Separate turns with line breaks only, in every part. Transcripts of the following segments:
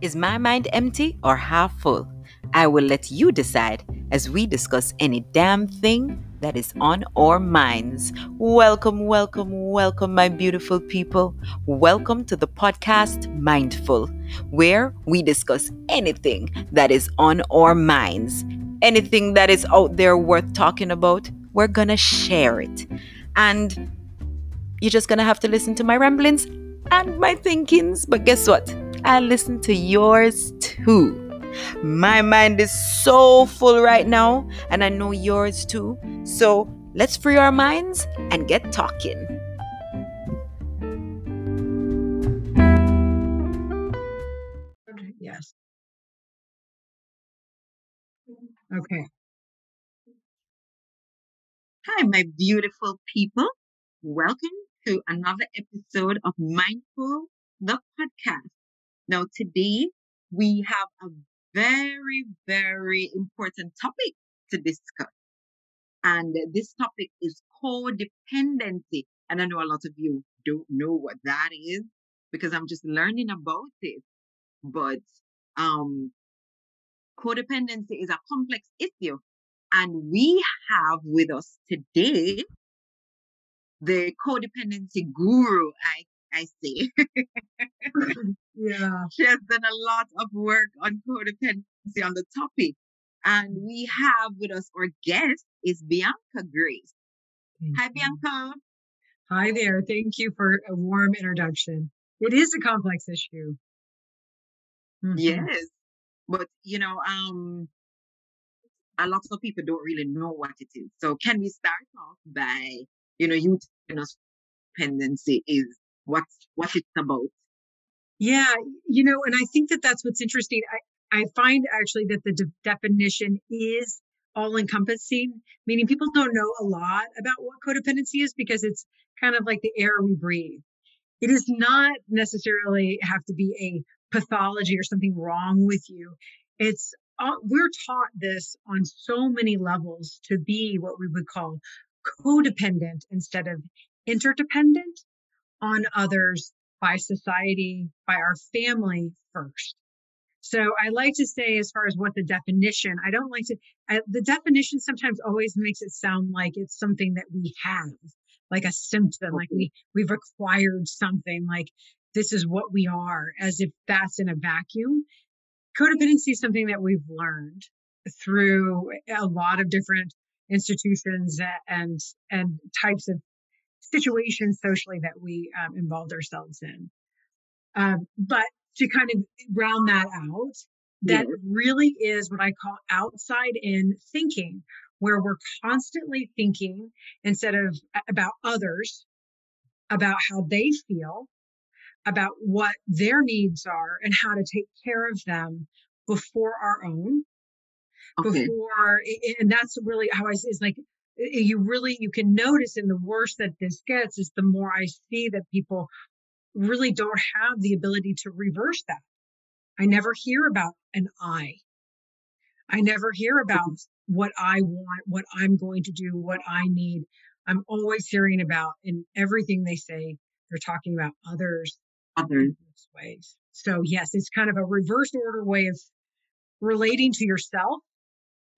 Is my mind empty or half full? I will let you decide as we discuss any damn thing that is on our minds. Welcome, welcome, welcome, my beautiful people. Welcome to the podcast Mindful, where we discuss anything that is on our minds. Anything that is out there worth talking about, we're gonna share it. And you're just gonna have to listen to my ramblings and my thinkings. But guess what? I listen to yours too. My mind is so full right now, and I know yours too. So let's free our minds and get talking.
Yes. Okay.
Hi, my beautiful people. Welcome to another episode of Mindful, the podcast. Now, today we have a very, very important topic to discuss. And this topic is codependency. And I know a lot of you don't know what that is because I'm just learning about it. But um, codependency is a complex issue. And we have with us today the codependency guru, I, I see.
yeah.
She has done a lot of work on codependency on the topic. And we have with us our guest is Bianca Grace.
Thank
Hi,
you.
Bianca.
Hi there. Thank you for a warm introduction. It is a complex issue. Mhm.
Yes. But, you know, um, a lot of people don't really know what it is. So can we start off by, you know, you telling us dependency is what what it's about?
Yeah. You know, and I think that that's what's interesting. I, I find actually that the de- definition is all encompassing, meaning people don't know a lot about what codependency is because it's kind of like the air we breathe. It does not necessarily have to be a pathology or something wrong with you. It's uh, we're taught this on so many levels to be what we would call codependent instead of interdependent on others by society, by our family first. So I like to say, as far as what the definition, I don't like to, I, the definition sometimes always makes it sound like it's something that we have, like a symptom, like we, we've acquired something, like this is what we are, as if that's in a vacuum. Codependency is something that we've learned through a lot of different institutions and, and types of situations socially that we um, involved ourselves in. Um, but to kind of round that out, that
Yes.
really is what I call outside in thinking, where we're constantly thinking instead of about others, about how they feel, about what their needs are and how to take care of them before our own
Okay.
before and that's really how i see is like you really you can notice in the worse that this gets is the more i see that people really don't have the ability to reverse that. I never hear about an i. I never hear about what i want what i'm going to do what i need. I'm always hearing about in everything they say they're talking about others mm-hmm. Others. ways. So yes it's kind of a reverse order way of relating to yourself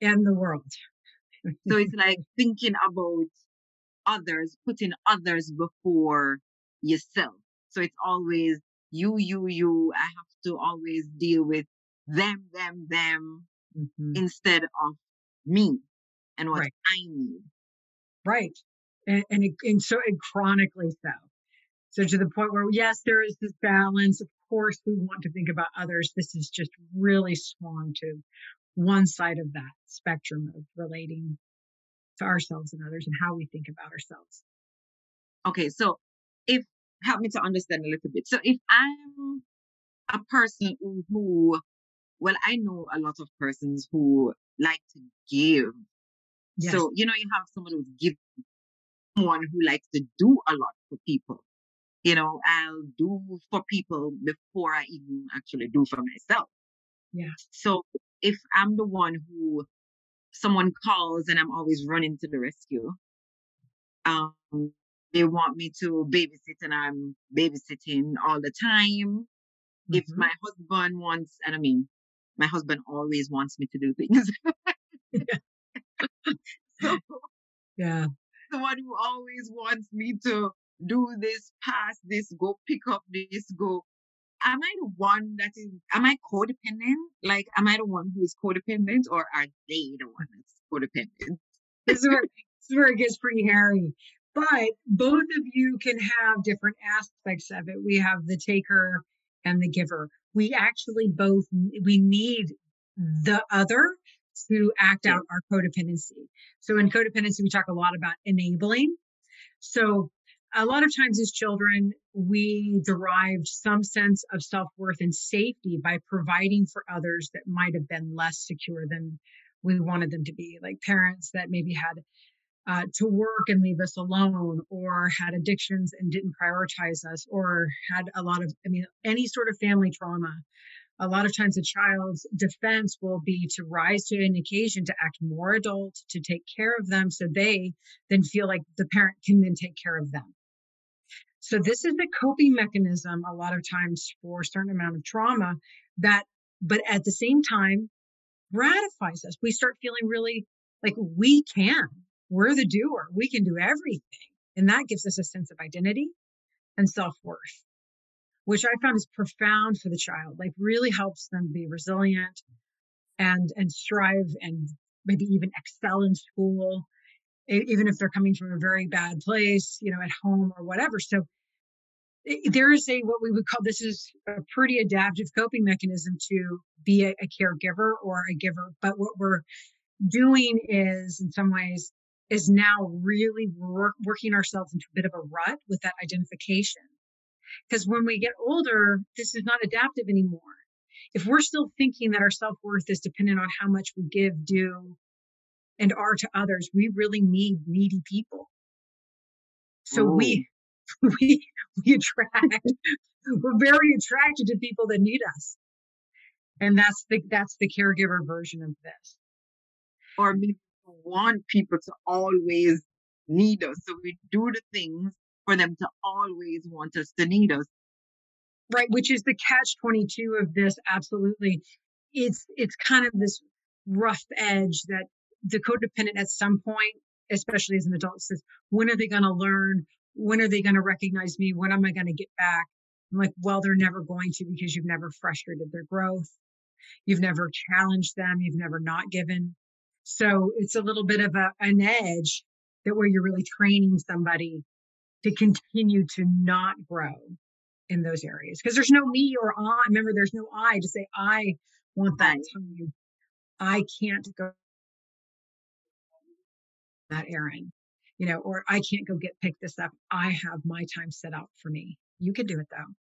and the world
So it's like thinking about others, putting others before yourself. So it's always you, you, you. I have to always deal with them, them, them
Mhm.
instead of me and what
Right.
I need.
Right. And, and, it, and so, and chronically so. So to the point where, yes, there is this balance. Of course, we want to think about others. This is just really swung to one side of that spectrum of relating to ourselves and others and how we think about ourselves.
Okay, so if help me to understand a little bit. So if I'm a person who, well, I know a lot of persons who like to give.
Yes.
So you know, you have someone who's give someone who likes to do a lot for people. You know, I'll do for people before I even actually do for myself.
Yeah.
So if I'm the one who someone calls and I'm always running to the rescue, um, they want me to babysit and I'm babysitting all the time. Mm-hmm. If my husband wants, and I mean, my husband always wants me to do things.
so, yeah.
The one who always wants me to do this, pass this, go pick up this, go. Am I the one that is, am I codependent? Like, am I the one who is codependent or are they the one that's codependent?
this, is where, this is where it gets pretty hairy. But both of you can have different aspects of it. We have the taker and the giver. We actually both, we need the other to act out our codependency. So in codependency, we talk a lot about enabling. So a lot of times as children, we derived some sense of self worth and safety by providing for others that might have been less secure than we wanted them to be, like parents that maybe had uh, to work and leave us alone, or had addictions and didn't prioritize us, or had a lot of, I mean, any sort of family trauma. A lot of times, a child's defense will be to rise to an occasion to act more adult, to take care of them, so they then feel like the parent can then take care of them. So this is the coping mechanism a lot of times for a certain amount of trauma that, but at the same time, gratifies us. We start feeling really like we can. We're the doer. We can do everything. And that gives us a sense of identity and self worth, which I found is profound for the child, like really helps them be resilient and, and strive and maybe even excel in school, even if they're coming from a very bad place, you know, at home or whatever. So there is a what we would call this is a pretty adaptive coping mechanism to be a, a caregiver or a giver but what we're doing is in some ways is now really work, working ourselves into a bit of a rut with that identification. Because when we get older this is not adaptive anymore. If we're still thinking that our self-worth is dependent on how much we give do and are to others we really need needy people. So Ooh. we we we attract we're very attracted to people that need us. And that's the that's the caregiver version of this.
Or we want people to always need us so we do the things for them to always want us to need us.
Right which is the catch 22 of this absolutely. It's it's kind of this rough edge that the codependent at some point especially as an adult says when are they going to learn when are they going to recognize me? When am I going to get back? I'm like, well, they're never going to because you've never frustrated their growth. You've never challenged them. You've never not given. So it's a little bit of a, an edge that where you're really training somebody to continue to not grow in those areas because there's no me or I. Remember, there's no I to say, I want that time. I can't go that errand you know, or I can't go get pick this up. I have my time set out for me. You can do it though.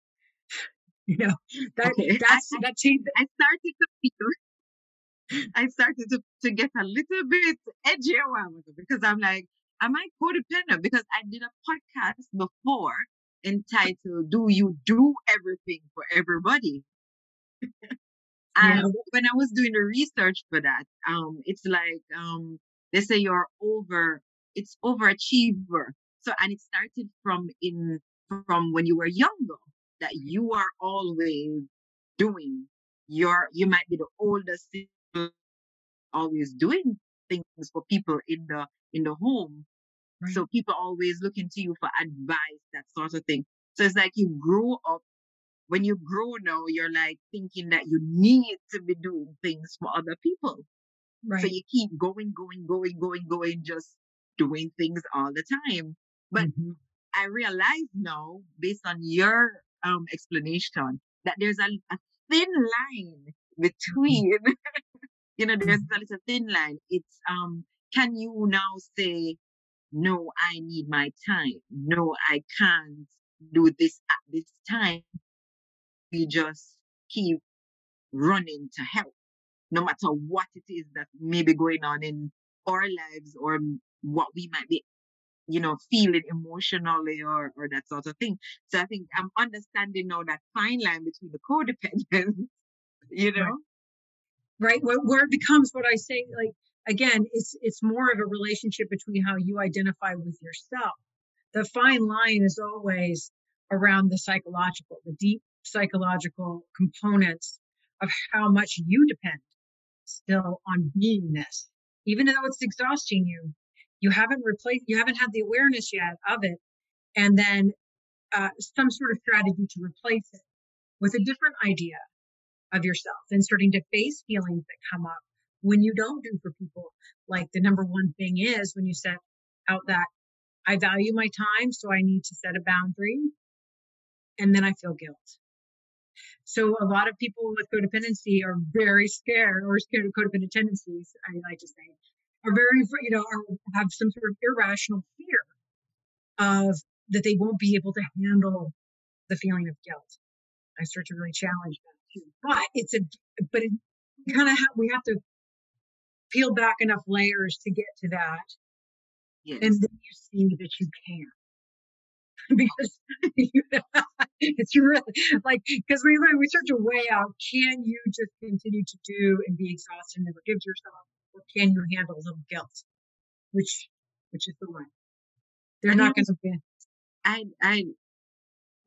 you know, that okay. that's I, that change.
I started to feel I started to, to get a little bit edgy a while ago because I'm like, am I codependent? Because I did a podcast before entitled Do You Do Everything for Everybody? and yeah. when I was doing the research for that, um, it's like um, they say you're over it's overachiever. So, and it started from in, from when you were younger that you are always doing your, you might be the oldest always doing things for people in the, in the home. Right. So people always looking to you for advice, that sort of thing. So it's like you grow up. When you grow now, you're like thinking that you need to be doing things for other people. Right. So you keep going, going, going, going, going, just doing things all the time. But mm-hmm. I realize now, based on your um, explanation, that there's a, a thin line between, you know, there's mm-hmm. a little thin line. It's, um, can you now say, no, I need my time. No, I can't do this at this time. We just keep running to help, no matter what it is that may be going on in our lives or what we might be you know, feeling emotionally or, or that sort of thing. So I think I'm understanding now that fine line between the codependence, you know.
Right. right. Where, where it becomes what I say, like again, it's it's more of a relationship between how you identify with yourself. The fine line is always around the psychological, the deep psychological components of how much you depend still on beingness. Even though it's exhausting you, you haven't replaced, you haven't had the awareness yet of it. And then uh, some sort of strategy to replace it with a different idea of yourself and starting to face feelings that come up when you don't do for people. Like the number one thing is when you set out that I value my time, so I need to set a boundary. And then I feel guilt. So a lot of people with codependency are very scared or scared of codependent tendencies, I like to say, are very, you know, are, have some sort of irrational fear of that they won't be able to handle the feeling of guilt. I start to really challenge that too. But it's a, but it kind of ha- we have to peel back enough layers to get to that, yes. and then you see that you can. because it's really like because we we start to weigh out can you just continue to do and be exhausted and never give to yourself or can you handle a little guilt which which is the one? They're not going to be
i i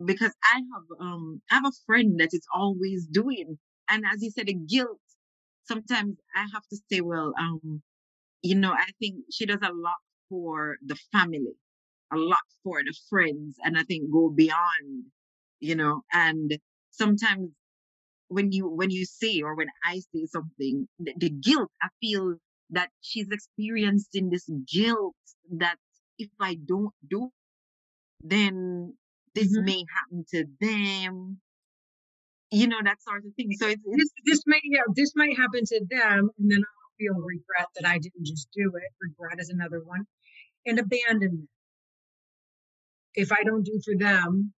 because i have um i have a friend that is always doing and as you said the guilt sometimes i have to say well um you know i think she does a lot for the family a lot for the friends and I think go beyond, you know, and sometimes when you when you say or when I say something, the, the guilt, I feel that she's experiencing this guilt that if I don't do, then this mm-hmm. may happen to them. You know, that sort of thing. So it's,
this this may yeah, this might happen to them and then I'll feel regret that I didn't just do it. Regret is another one. And abandonment if I don't do for them,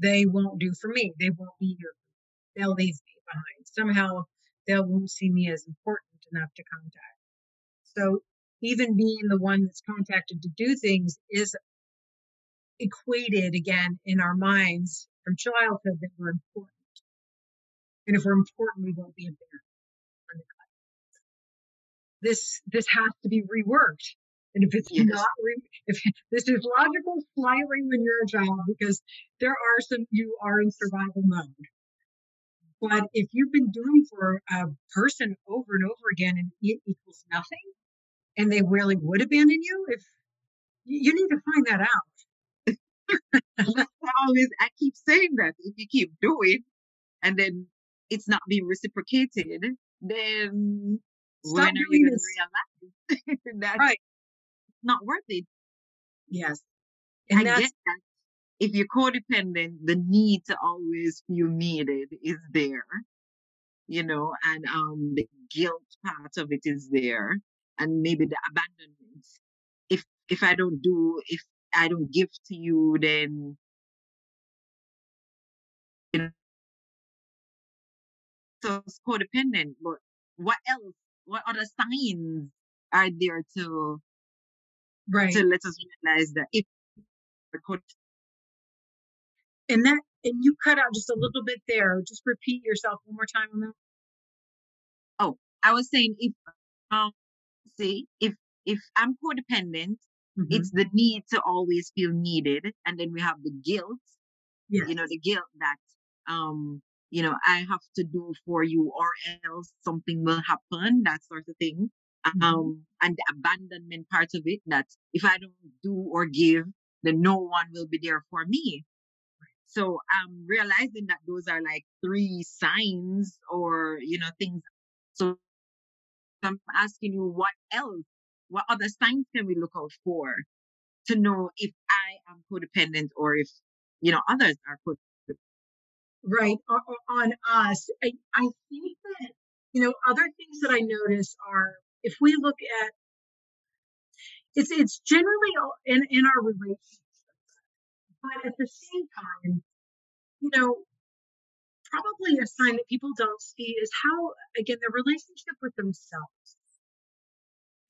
they won't do for me. They won't be here. They'll leave me behind. Somehow they won't see me as important enough to contact. So even being the one that's contacted to do things is equated again in our minds from childhood that we're important. And if we're important, we won't be abandoned. This this has to be reworked and if it's yes. not, if this is logical slightly when you're a child, because there are some, you are in survival mode. But if you've been doing for a person over and over again and it equals nothing, and they really would abandon you, if you need to find that out.
I always, I keep saying that if you keep doing, and then it's not being reciprocated, then Stop when are you going to realize that right not worth it.
Yes.
And I get that. If you're codependent, the need to always feel needed is there, you know, and um the guilt part of it is there, and maybe the abandonment. If if I don't do, if I don't give to you, then you know, so it's codependent. But what else? What other signs are there to
right
to let us realize that if
and that and you cut out just a little bit there just repeat yourself one more time on that
oh i was saying if um see if if i'm codependent mm-hmm. it's the need to always feel needed and then we have the guilt yes. you know the guilt that um you know i have to do for you or else something will happen that sort of thing Mm-hmm. um, and the abandonment part of it that if I don't do or give, then no one will be there for me. So I'm realizing that those are like three signs or, you know, things. So I'm asking you what else, what other signs can we look out for to know if I am codependent or if, you know, others are codependent?
Right. On us. I, I think that, you know, other things that I notice are if we look at it's it's generally in in our relationships, but at the same time, you know, probably a sign that people don't see is how again the relationship with themselves,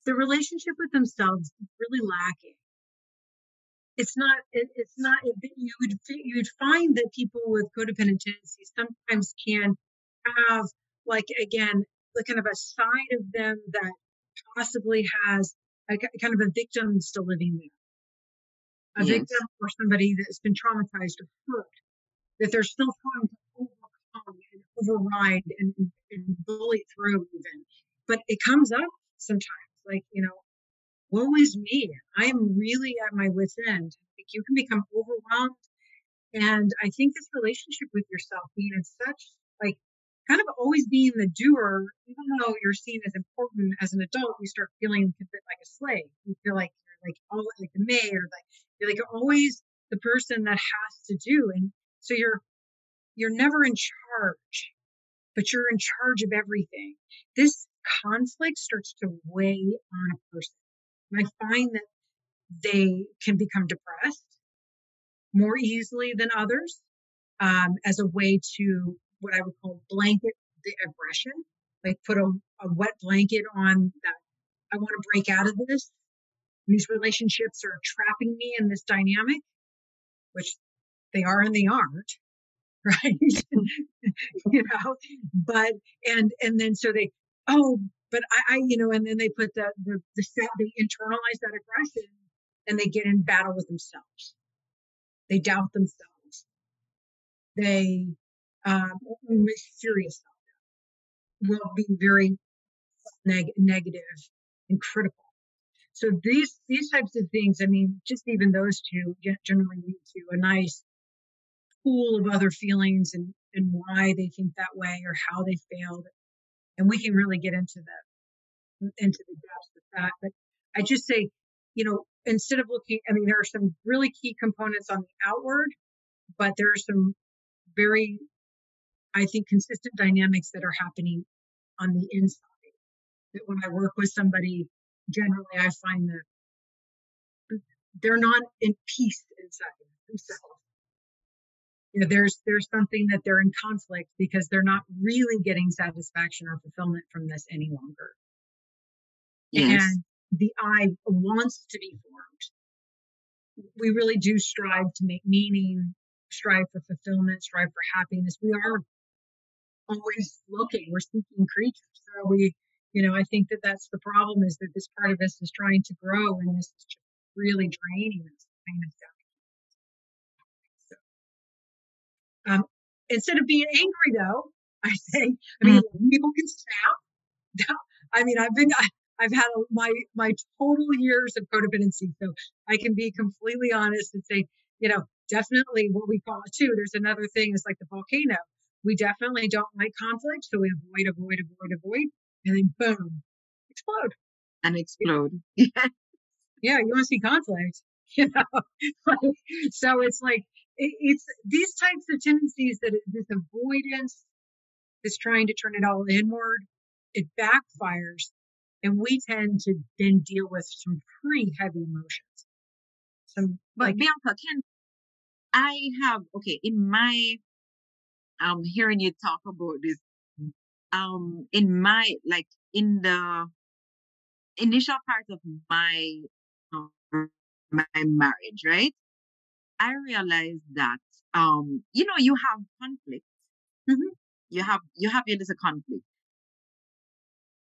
the relationship with themselves is really lacking. It's not. It, it's not. It, you would you would find that people with codependent tendencies sometimes can have like again the kind of a side of them that possibly has a kind of a victim still living there. A yes. victim or somebody that's been traumatized or hurt, that they're still trying to overcome and override and, and bully through even. But it comes up sometimes, like, you know, woe is me. I am really at my wit's end. Like you can become overwhelmed. And I think this relationship with yourself being in such like kind of always being the doer, even though you're seen as important as an adult, you start feeling a bit like a slave. You feel like like all like the maid or like you're like always the person that has to do. And so you're you're never in charge, but you're in charge of everything. This conflict starts to weigh on a person. And I find that they can become depressed more easily than others um, as a way to what I would call blanket the aggression, like put a, a wet blanket on that. I want to break out of this. These relationships are trapping me in this dynamic, which they are and they aren't, right? you know, but and and then so they, oh, but I, I you know, and then they put the the the they internalize that aggression and they get in battle with themselves. They doubt themselves. They um, serious will be very neg- negative and critical. So these these types of things, I mean, just even those two generally lead to a nice pool of other feelings and and why they think that way or how they failed, and we can really get into the into the depths of that. But I just say, you know, instead of looking, I mean, there are some really key components on the outward, but there are some very I think, consistent dynamics that are happening on the inside. That when I work with somebody, generally I find that they're not in peace inside themselves. You know, there's there's something that they're in conflict because they're not really getting satisfaction or fulfillment from this any longer. Yes. And the I wants to be formed. We really do strive to make meaning, strive for fulfillment, strive for happiness. We are always looking. We're seeking creatures. So we, you know, I think that that's the problem is that this part of us is trying to grow and this is really draining us kind of stuff. So, um, instead of being angry though, I say, I mean, mm-hmm. people can snap. I mean, I've been, I, I've had a, my my total years of codependency, so I can be completely honest and say, you know, definitely what we call it too. There's another thing is like the volcano we definitely don't like conflict, so we avoid, avoid, avoid, avoid, and then boom, explode.
And explode.
yeah, you want to see conflict, you know. so it's like it, it's these types of tendencies that this avoidance is trying to turn it all inward. It backfires, and we tend to then deal with some pretty heavy emotions.
Some, but like, Bianca, can I have okay in my um hearing you talk about this um in my like in the initial part of my um, my marriage right? I realized that um you know you have conflict. Mm-hmm. you have you have as a conflict.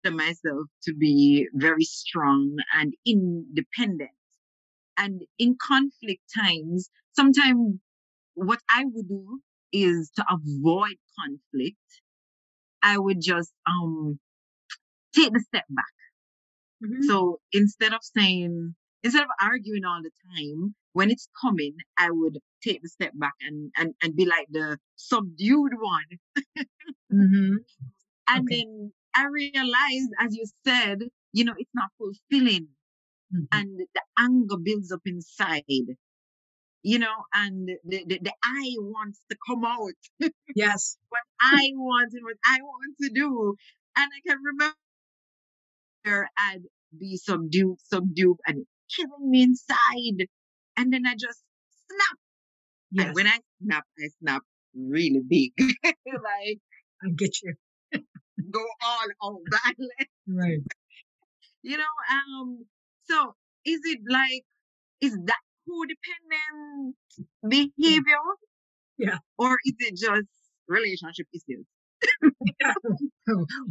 To myself to be very strong and independent. And in conflict times sometimes what i would do is to avoid conflict, I would just um take the step back. Mm-hmm. So instead of saying, instead of arguing all the time, when it's coming, I would take the step back and and, and be like the subdued one. mm-hmm. And okay. then I realized, as you said, you know, it's not fulfilling. Mm-hmm. And the anger builds up inside you know, and the, the, the I wants to come out.
Yes.
what I want and what I want to do. And I can remember I'd be subdued, subdued, and killing me inside. And then I just snap. Yes. And when I snap, I snap really big. like,
I get you.
go all out violent.
Right.
You know, um, so is it like, is that codependent behavior?
Yeah.
Or is it just relationship issues?
yeah.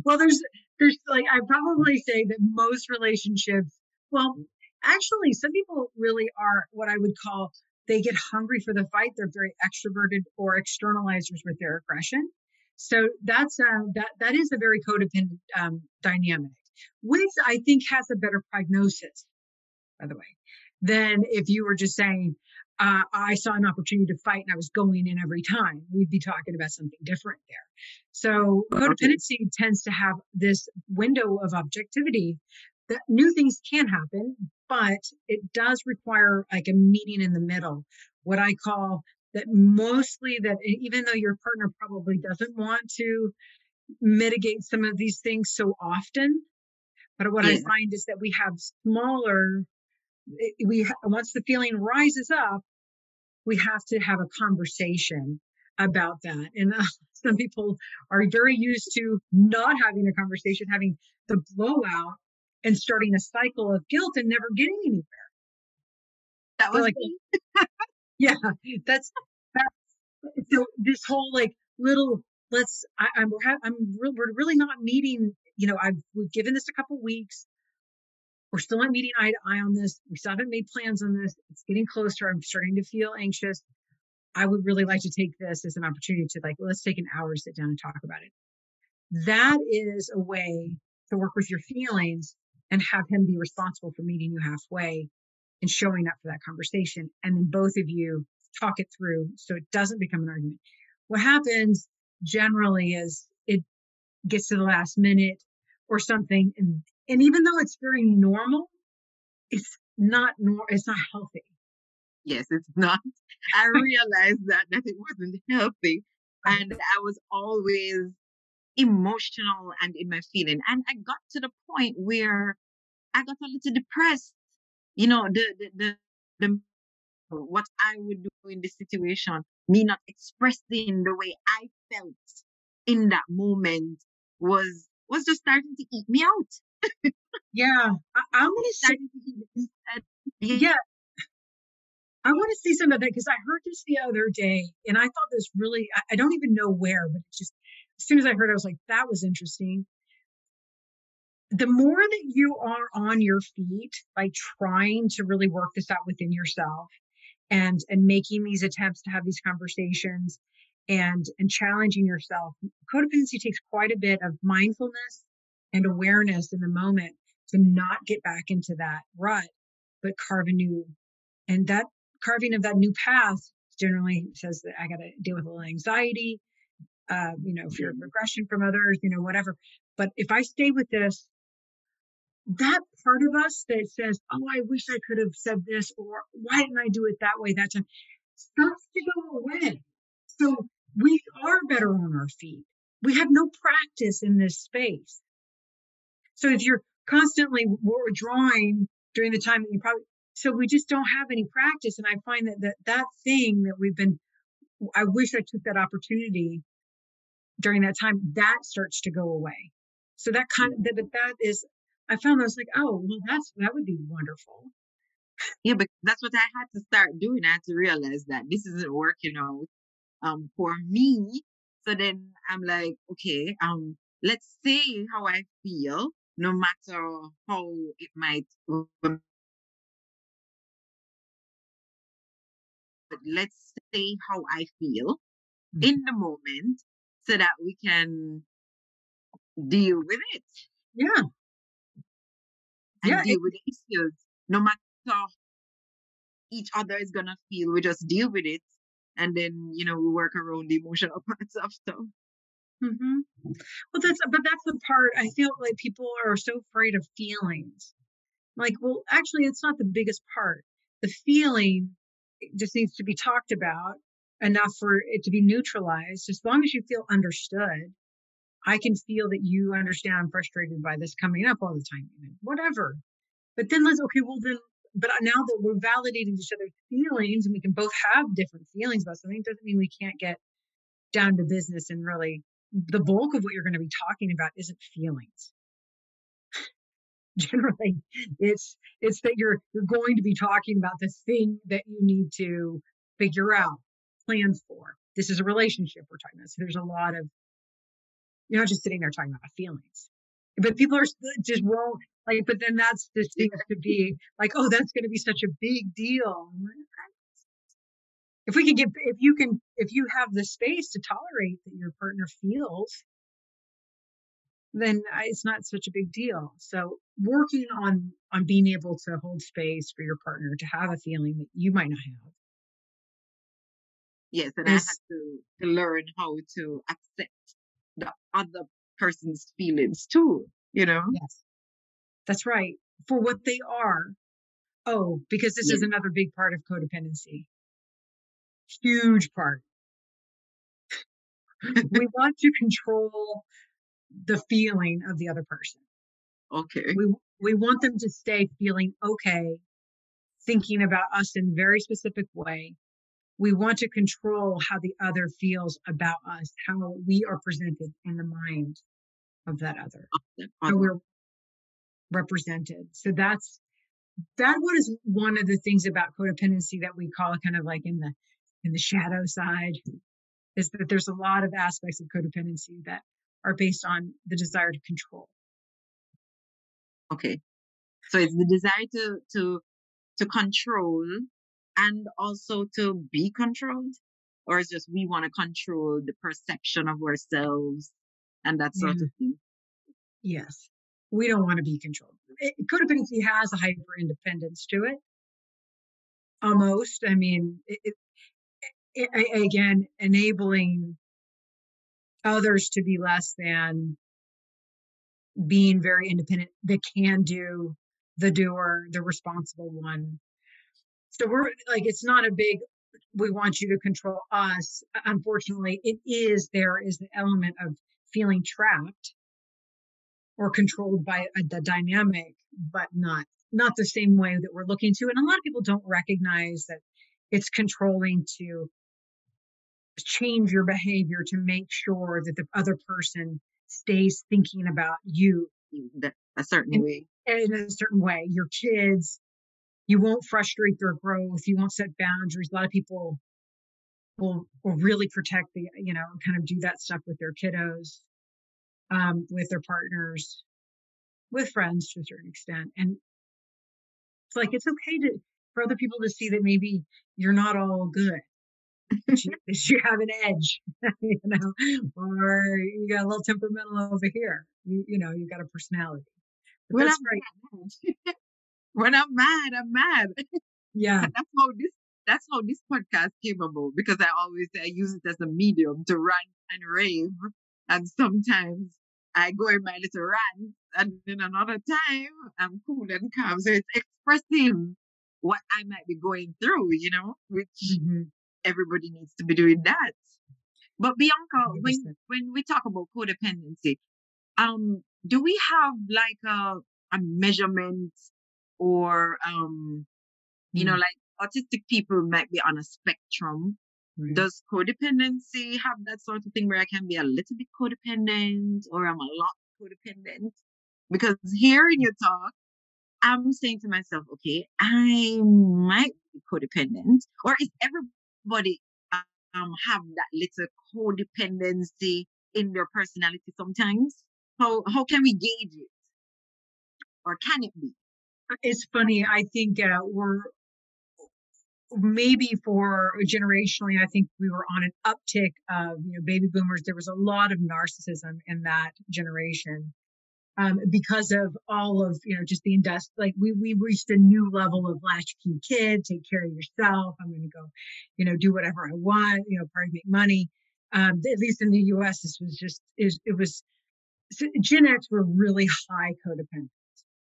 Well, there's, there's like, I probably say that most relationships, well, actually, some people really are what I would call they get hungry for the fight. They're very extroverted or externalizers with their aggression. So that's uh, that that is a very codependent um, dynamic, which I think has a better prognosis, by the way, than if you were just saying, uh, I saw an opportunity to fight and I was going in every time. We'd be talking about something different there. So codependency tends to have this window of objectivity that new things can happen, but it does require like a meeting in the middle. What I call that mostly that even though your partner probably doesn't want to mitigate some of these things so often, but what yeah. I find is that we have smaller we once the feeling rises up, we have to have a conversation about that. And uh, some people are very used to not having a conversation, having the blowout and starting a cycle of guilt and never getting anywhere.
That was like,
yeah, that's, that's so this whole like little let's I, am I'm re- we're really not meeting. You know, I've we've given this a couple weeks. We're still not meeting eye to eye on this. We still haven't made plans on this. It's getting closer. I'm starting to feel anxious. I would really like to take this as an opportunity to like, let's take an hour sit down and talk about it. That is a way to work with your feelings and have him be responsible for meeting you halfway and showing up for that conversation. And then both of you talk it through so it doesn't become an argument. What happens generally is it gets to the last minute or something. And, and even though it's very normal, it's not nor it's not healthy.
Yes, it's not. I realized that that it wasn't healthy. And I was always emotional and in my feeling. And I got to the point where I got a little depressed. You know, the, the, the, the what I would do in this situation, me not expressing the way I felt in that moment was was just starting to eat me out.
Yeah, I, am gonna say, yeah, I want to see some of that because I heard this the other day, and I thought this really. I, I don't even know where, but it's just as soon as I heard, I was like, that was interesting. The more that you are on your feet by trying to really work this out within yourself and and making these attempts to have these conversations and and challenging yourself, codependency takes quite a bit of mindfulness and awareness in the moment to not get back into that rut, but carve a new and that carving of that new path generally says that I got to deal with a little anxiety, uh, you know, fear of regression from others, you know, whatever. But if I stay with this, that part of us that says, "Oh, I wish I could have said this," or "Why didn't I do it that way that time," starts to go away. So we are better on our feet. We have no practice in this space. So if you're constantly withdrawing during the time that you probably, so we just don't have any practice. And I find that that, that thing that we've been, I wish I took that opportunity during that time, that starts to go away. So that kind of, that, that is, I found I was like, oh, well, that's, that would be wonderful.
Yeah, but that's what I had to start doing. I had to realize that this isn't working out um for me. So then I'm like, okay, um, let's say how I feel, no matter how it might but let's say how I feel mm-hmm. in the moment so that we can deal with it.
Yeah.
And
yeah,
deal it, with the issues. No matter how each other is gonna feel, we just deal with it. And then, you know, we work around the emotional parts of stuff.
Mm-hmm. Well, that's but that's the part I feel like people are so afraid of feelings. Like, well, actually, it's not the biggest part. The feeling just needs to be talked about enough for it to be neutralized. As long as you feel understood, I can feel that you understand I'm frustrated by this coming up all the time, whatever. But then let's, okay, well, then, but now that we're validating each other's feelings and we can both have different feelings about something, doesn't mean we can't get down to business and really the bulk of what you're going to be talking about isn't feelings generally it's it's that you're you're going to be talking about the thing that you need to figure out plan for. This is a relationship we're talking about. So there's a lot of, you're not just sitting there talking about feelings. But people are uh, just won't like, but then that's just seems to be like, oh, that's going to be such a big deal. If we could get if you can if you have the space to tolerate that your partner feels then it's not such a big deal. So working on on being able to hold space for your partner to have a feeling that you might not have.
Yes and is, i had to, to learn how to accept the other person's feelings too you know?
Yes. That's right. For what they are. Oh because this is another big part of codependency huge part. we want to control the feeling of the other person.
Okay.
We we want them to stay feeling okay, thinking about us in a very specific way. We want to control how the other feels about us, how we are presented in the mind of that other, how we're represented. So that's that was one of the things about codependency that we call kind of like in the in the shadow side is that there's a lot of aspects of codependency that are based on the desire to control.
Okay. So it's the desire to to to control and also to be controlled? Or is just we want to control the perception of ourselves and that sort yeah. of mm. thing?
Yes. We don't want to be controlled. It, codependency has a hyper independence to it. Almost. I mean, it, again, enabling others to be less than being very independent, the can do, the doer, the responsible one. So we're like, it's not a big, we want you to control us. Unfortunately, it is, there is the element of feeling trapped or controlled by a, the dynamic, but not, not the same way that we're looking to. And a lot of people don't recognize that it's controlling to change your behavior to make sure that the other person stays thinking about you
a certain
in,
way.
In a certain way. Your kids, you won't frustrate their growth. You won't set boundaries. A lot of people will will really protect the, you know, kind of do that stuff with their kiddos, um, with their partners, with friends to a certain extent. And it's like it's okay to for other people to see that maybe you're not all good you have an edge, you know, or you got a little temperamental over here. You, you know, you got a personality.
But when that's I'm Mad. when I'm mad, I'm mad.
Yeah.
that's how this that's how this podcast came about because I always I use it as a medium to rant and rave. And sometimes I go in my little rant and then another time I'm cool and calm. So it's expressing what I might be going through, you know, which mm-hmm everybody needs to be doing that. But Bianca, 100%. when when we talk about codependency, um, do we have like a a measurement or um, you know, mm. like autistic people might be on a spectrum. Right. Does codependency have that sort of thing where I can be a little bit codependent or I'm a lot codependent? Because hearing your talk, I'm saying to myself, okay, I might be codependent, or is everybody everybody um, have that little codependency in their personality sometimes? How how can we gauge it, or can it be?
It's funny. I think uh, we're maybe for generationally, I think we were on an uptick of you know baby boomers. There was a lot of narcissism in that generation, um, because of all of you know just the industry like we we reached a new level of latchkey kid take care of yourself i'm going to go you know do whatever i want you know probably make money. Um, at least in the us this was just it, it was gen x were really high codependent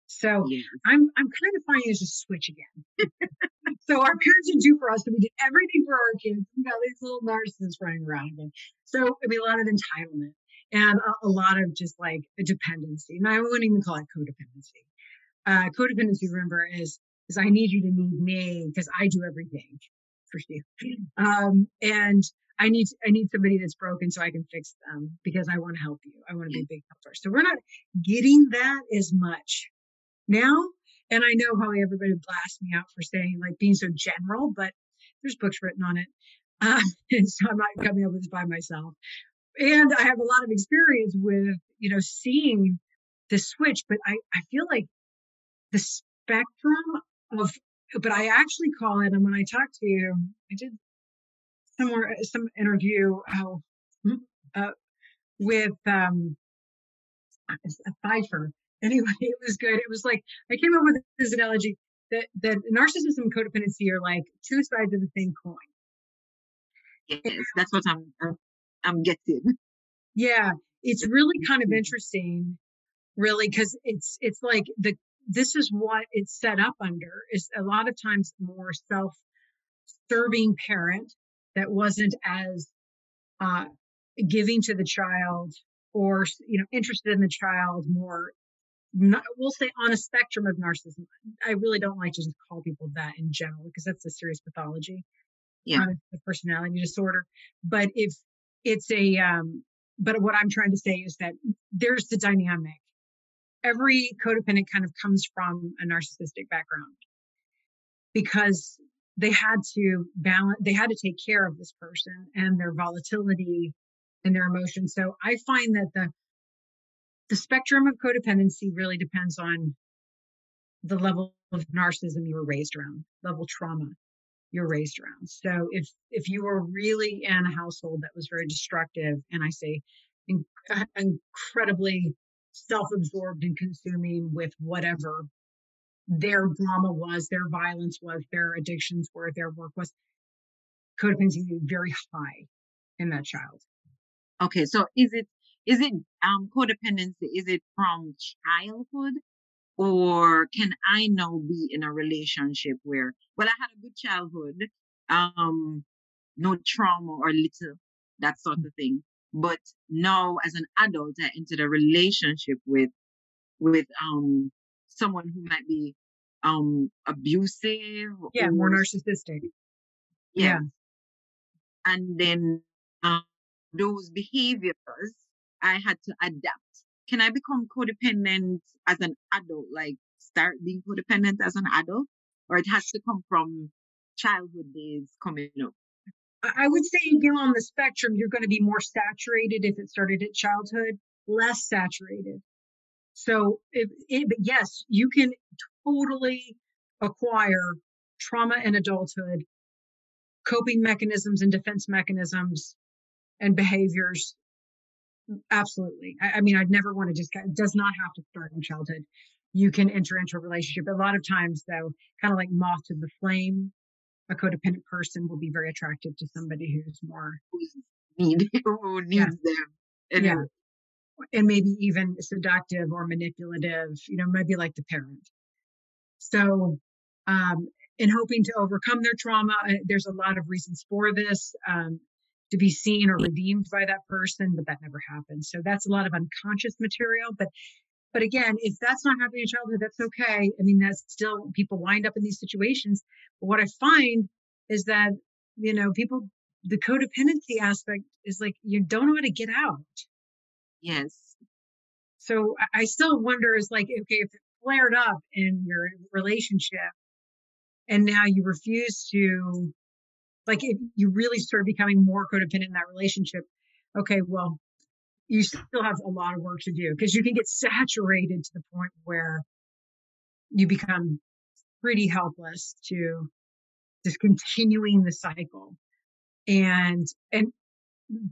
so yeah. i'm i'm kind of finding it's a switch again. So our parents didn't do for us so we did everything for our kids. We got these little narcissists running around again. So i mean a lot of entitlement and a, a, lot of just like a dependency. And I wouldn't even call it codependency. Uh, codependency, remember, is is I need you to need me because I do everything for you. Um, and I need I need somebody that's broken so I can fix them because I want to help you. I want to be a big helper. So we're not getting that as much now. And I know probably everybody blasts me out for saying like being so general, but there's books written on it. Um, and so I'm not coming up with this by myself and I have a lot of experience with, you know, seeing the switch, but I, I feel like the spectrum of, but I actually call it, and when I talk to you, I did somewhere some interview oh, uh, with um, a Pfeiffer. Anyway, it was good. It was like I came up with this analogy that that narcissism and codependency are like two sides of the same coin.
Yes, that's what I'm I'm getting.
Yeah, it's really kind of interesting, really, because it's it's like the this is what it's set up under is a lot of times more self-serving parent that wasn't as uh, giving to the child or you know interested in the child more not, we'll say on a spectrum of narcissism. I really don't like to just call people that in general because that's a serious pathology
yeah.
a personality disorder but if it's a um but what i'm trying to say is that there's the dynamic. Every codependent kind of comes from a narcissistic background because they had to balance they had to take care of this person and their volatility and their emotions. So i find that the the spectrum of codependency really depends on the level of narcissism you were raised around level trauma you're raised around so if if you were really in a household that was very destructive and i say in, uh, incredibly self-absorbed and consuming with whatever their drama was, their violence was, their addictions were, their work was, codependency very high in that child.
Okay, so is it is it um codependency? Is it from childhood, or can I now be in a relationship where well I had a good childhood, um, no trauma or little that sort of thing, but now as an adult I entered a relationship with with um someone who might be um abusive
yeah or, more narcissistic
yeah. yeah. and then um, those behaviors i had to adapt can i become codependent as an adult? Like start being codependent as an adult? Or it has to come from childhood days coming up?
I would say again on the spectrum, you're going to be more saturated if it started at childhood, less saturated. So, if, it, but yes, you can totally acquire trauma in adulthood, coping mechanisms and defense mechanisms and behaviors. Absolutely. I, I mean, I'd never want to just, it does not have to start in childhood. You can enter into a relationship. A lot of times, though, kind of like moth to the flame, a codependent person will be very attractive to somebody who's more
need who needs yeah. them.
And yeah and maybe even seductive or manipulative, you know, maybe like the parent. So, um, in hoping to overcome their trauma, uh, there's a lot of reasons for this um, to be seen or redeemed by that person, but that never happens. So that's a lot of unconscious material. But but again, if that's not happening in childhood, that's okay. I mean, that's still people wind up in these situations. But what I find is that you know people the codependency aspect is like you don't know how to get out
Yes.
So I still wonder is like, okay, if it flared up in your relationship and now you refuse to, like, if you really start becoming more codependent in that relationship, okay, well, you still have a lot of work to do because you can get saturated to the point where you become pretty helpless to just continuing the cycle and and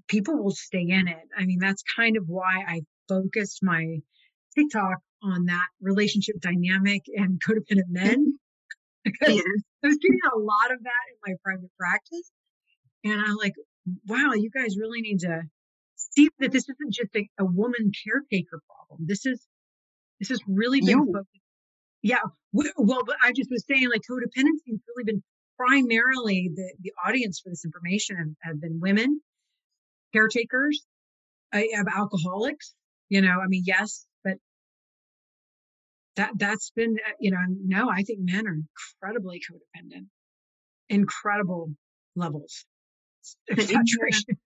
people will stay in it. I mean, that's kind of why I focused my TikTok on that relationship dynamic and codependent men. Because yeah. I was getting a lot of that in my private practice. And I'm like, wow, you guys really need to see that this isn't just a, a woman caretaker problem. This is, this has really been focused. Yeah. Well, but I just was saying like codependency has really been primarily the, the audience for this information have, have been women caretakers of alcoholics. You know, I mean, yes, that that's been, uh, you know, no, I think men are incredibly codependent, incredible levels of saturation.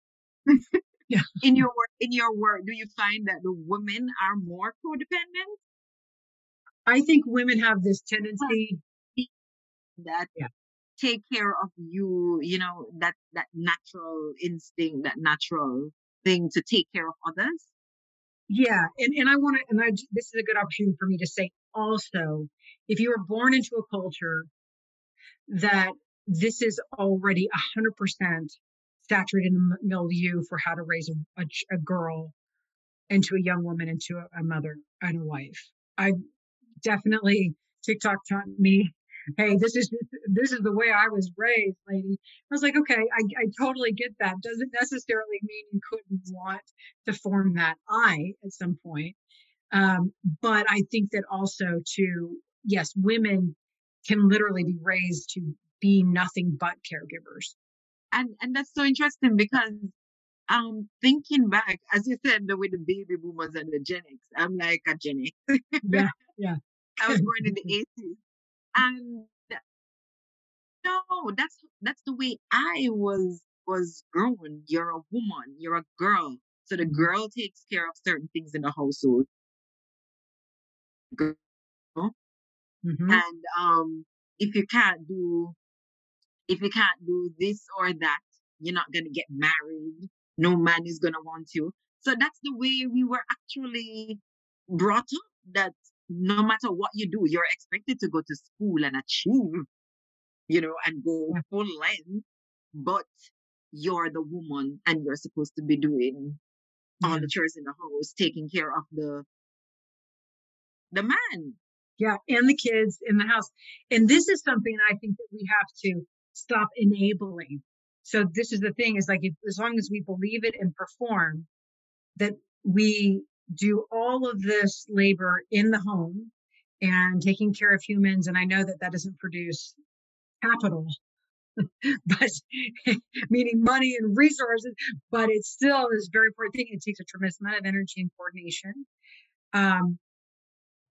yeah. In your work, in your work, do you find that the women are more codependent?
I think women have this tendency
that yeah take care of you, you know, that, that natural instinct, that natural thing to take care of others.
Yeah. And, and I want to, and I, this is a good opportunity for me to say also, if you were born into a culture that this is already hundred percent saturated in the milieu for how to raise a, a, a girl into a young woman, into a, a mother and a wife. I definitely TikTok taught me, hey, this is this is the way I was raised, lady. I was like, okay, I, I totally get that. Doesn't necessarily mean you couldn't want to form that I at some point. Um, but I think that also to yes, women can literally be raised to be nothing but caregivers.
And and that's so interesting because um thinking back, as you said, with the baby boomers and the Gen X, I'm like a Gen X.
yeah, yeah.
I was born in the 80s. And no, that's that's the way I was was grown. You're a woman, you're a girl. So the girl takes care of certain things in the household. Girl. Mm-hmm. And um if you can't do if you can't do this or that, you're not gonna get married. No man is gonna want you. So that's the way we were actually brought up. That no matter what you do, you're expected to go to school and achieve, you know, and go full length, but you're the woman and you're supposed to be doing yeah. all the chores in the house, taking care of the the man.
Yeah, and the kids in the house. And this is something I think that we have to stop enabling. So this is the thing is like if as long as we believe it and perform, that we do all of this labor in the home and taking care of humans. And I know that that doesn't produce capital, but meaning money and resources, but it still is very important thing. It takes a tremendous amount of energy and coordination. Um,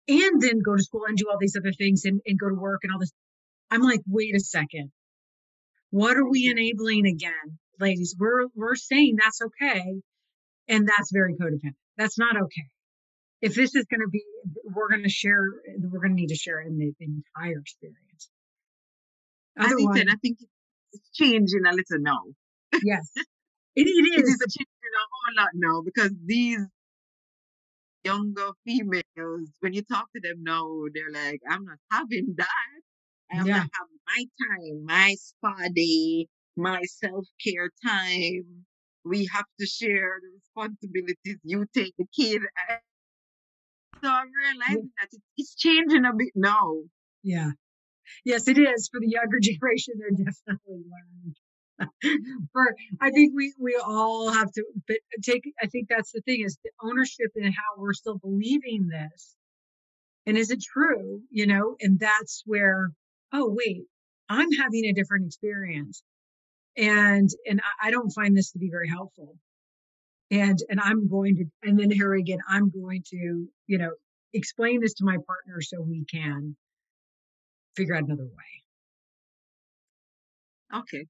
and then go to school and do all these other things and, and go to work and all this. I'm like, wait a second. What are we enabling again, ladies? We're we're saying that's okay, and that's very codependent. That's not okay. If this is going to be, we're going to share, we're going to need to share in the, the entire experience.
Otherwise, I think it's changing a little now.
Yes, it, it is.
It is a changing a whole lot now because these younger females, when you talk to them now, they're like, I'm not having that. I have yeah. to have my time, my spa day, my self care time we have to share the responsibilities. You take the kid. Eh. So I'm realizing yeah. that it's changing a bit now.
Yeah. Yes, it is for the younger generation. They're definitely learned. for I think we we all have to but take I think that's the thing is the ownership and how we're still believing this. And is it true? You know, and that's where, oh wait, I'm having a different experience and and I don't find this to be very helpful. And and I'm going to and then here again, I'm going to you know explain this to my partner so we can figure out another way.
Okay.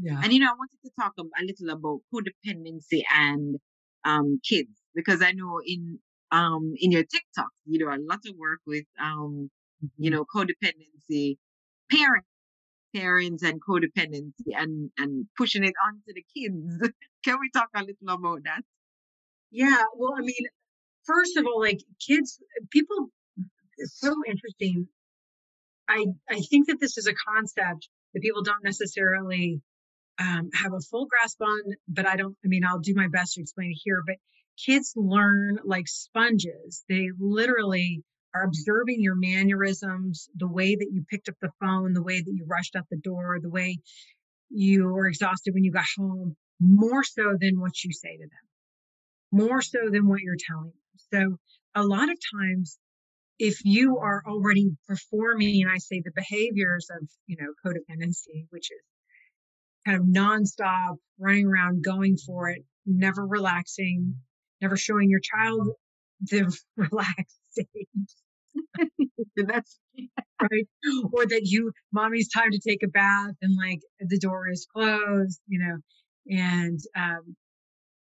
Yeah. And you know, I wanted to talk a, little about codependency and um kids because I know in um in your TikTok you do a lot of work with um you mm-hmm. know codependency parents parents and codependency and and pushing it onto the kids. Can we talk a little about that?
Yeah, well, I mean, first of all, like kids, people, it's so interesting. I I think that this is a concept that people don't necessarily um, have a full grasp on, but I don't. I mean, I'll do my best to explain it here. But kids learn like sponges. They literally are observing your mannerisms, the way that you picked up the phone, the way that you rushed out the door, the way you were exhausted when you got home, more so than what you say to them, more so than what you're telling them. So a lot of times, if you are already performing, and I say the behaviors of, you know, codependency, which is kind of nonstop running around, going for it, never relaxing, never showing your child the relaxed stage that's right. Or that you, mommy's time to take a bath and like the door is closed, you know, and um,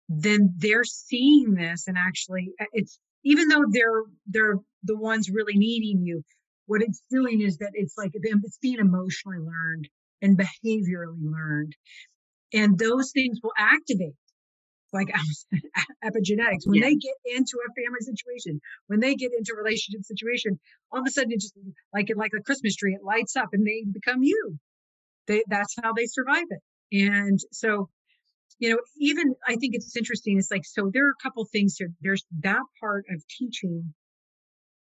then they're seeing this and actually uh, it's even though they're they're the ones really needing you what it's doing is that it's like it's being emotionally learned and behaviorally learned and those things will activate like epigenetics. When yeah. they get into a family situation, when they get into a relationship situation, all of a sudden it just like it like a Christmas tree, it lights up and they become you. They that's how they survive it. And so you know, even I think it's interesting. It's like, so there are a couple things here. There's that part of teaching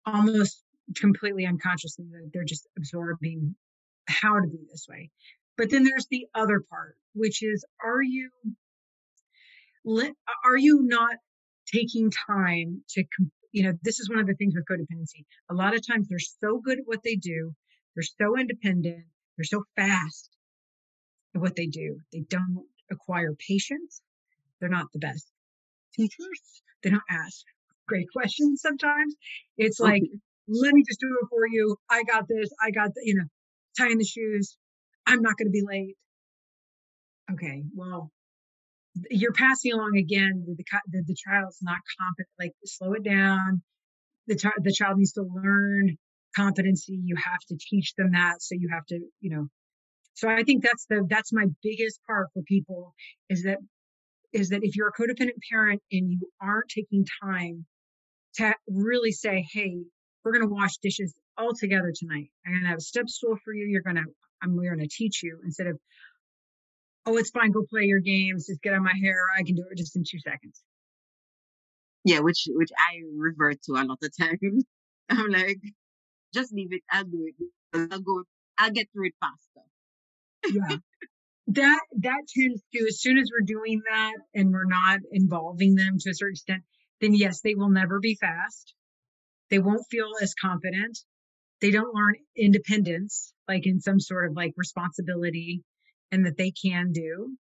almost completely unconsciously that they're just absorbing how to be this way. But then there's the other part, which is, are you, are you not taking time to, you know, this is one of the things with codependency. A lot of times they're so good at what they do. They're so independent. They're so fast at what they do. They don't acquire patience. They're not the best teachers. They don't ask great questions sometimes. It's like, let me just do it for you. I got this. I got the, you know, tying the shoes. I'm not going to be late. Okay, well, you're passing along again. The, the, the child's not competent. Like, slow it down. The, the child needs to learn competency. You have to teach them that. So you have to, you know, so I think that's the that's my biggest part for people is that is that if you're a codependent parent and you aren't taking time to really say, hey, we're going to wash dishes all together tonight. I'm going to have a step stool for you. You're going to I'm we're going to teach you instead of oh it's fine go play your games just get on my hair I can do it just in two seconds.
Yeah, which which I revert to a lot of times. I'm like, just leave it. I'll do it. I'll go. I'll get through it faster
yeah. That that tends to as soon as we're doing that and we're not involving them to a certain extent, then yes, they will never be fast. They won't feel as confident. They don't learn independence, like in some sort of like responsibility and that they can do.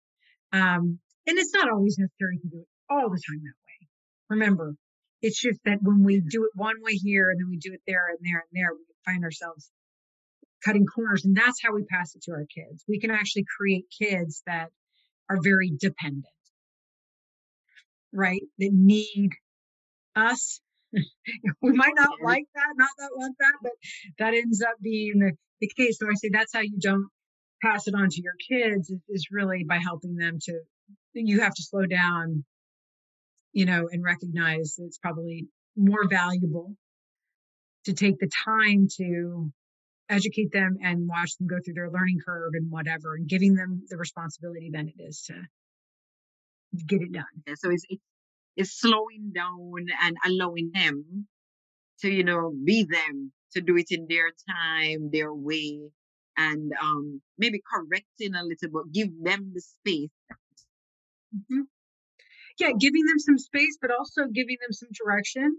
Um, and it's not always necessary to do it all the time that way. Remember, it's just that when we do it one way here and then we do it there and there and there, we find ourselves cutting corners. And that's how we pass it to our kids. We can actually create kids that are very dependent, right? That need us. we might not like that, not that want that, but that ends up being the, the case. So I say that's how you don't pass it on to your kids is, really by helping them to, you have to slow down, you know, and recognize it's probably more valuable to take the time to educate them and watch them go through their learning curve and whatever and giving them the responsibility than it is to get it done.
Yeah, so it's it's slowing down and allowing them to, you know, be them, to do it in their time, their way, and um maybe correcting a little but give them the space.
Mm-hmm. Yeah, giving them some space, but also giving them some direction.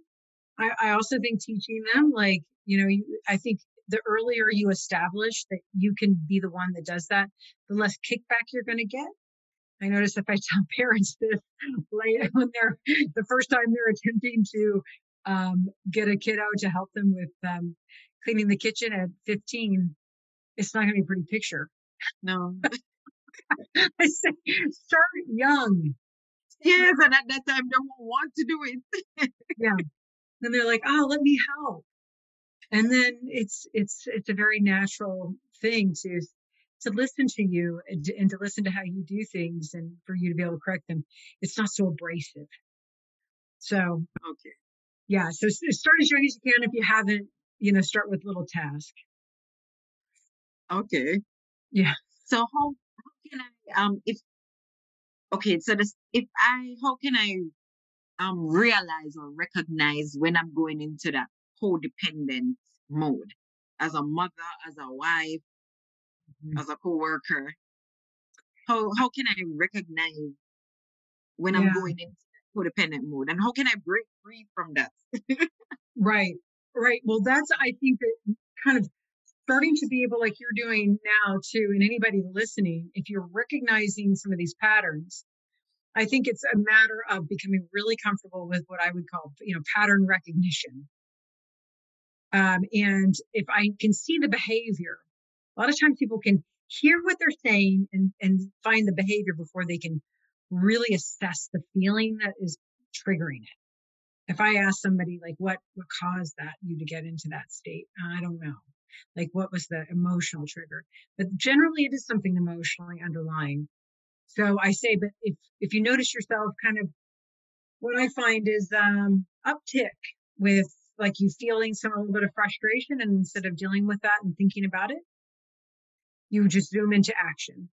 I, I also think teaching them, like, you know, I think the earlier you establish that you can be the one that does that, the less kickback you're going to get. I notice if I tell parents this late when they're the first time they're attempting to um, get a kiddo to help them with um, cleaning the kitchen at 15, it's not going to be a pretty picture.
No.
I say start young.
Yes, and at that time they won't want to do it.
yeah. And they're like, oh, let me help and then it's it's it's a very natural thing to to listen to you and to, and to listen to how you do things and for you to be able to correct them it's not so abrasive so
okay
yeah so start as young as you can if you haven't you know start with little task
okay
yeah
so how, how can i um if okay so this if i how can i um realize or recognize when i'm going into that codependent mode as a mother, as a wife, mm-hmm. as a co-worker. How how can I recognize when yeah. I'm going into codependent mode, and how can I break free from that?
right, right. Well, that's I think that kind of starting to be able, like you're doing now, too, and anybody listening, if you're recognizing some of these patterns, I think it's a matter of becoming really comfortable with what I would call, you know, pattern recognition. Um, and if I can see the behavior, a lot of times people can hear what they're saying and, and find the behavior before they can really assess the feeling that is triggering it. If I ask somebody like what what caused that you to get into that state, I don't know. Like what was the emotional trigger? But generally it is something emotionally underlying. So I say, but if if you notice yourself kind of what I find is um uptick with like you feeling some a little bit of frustration and instead of dealing with that and thinking about it you just zoom into action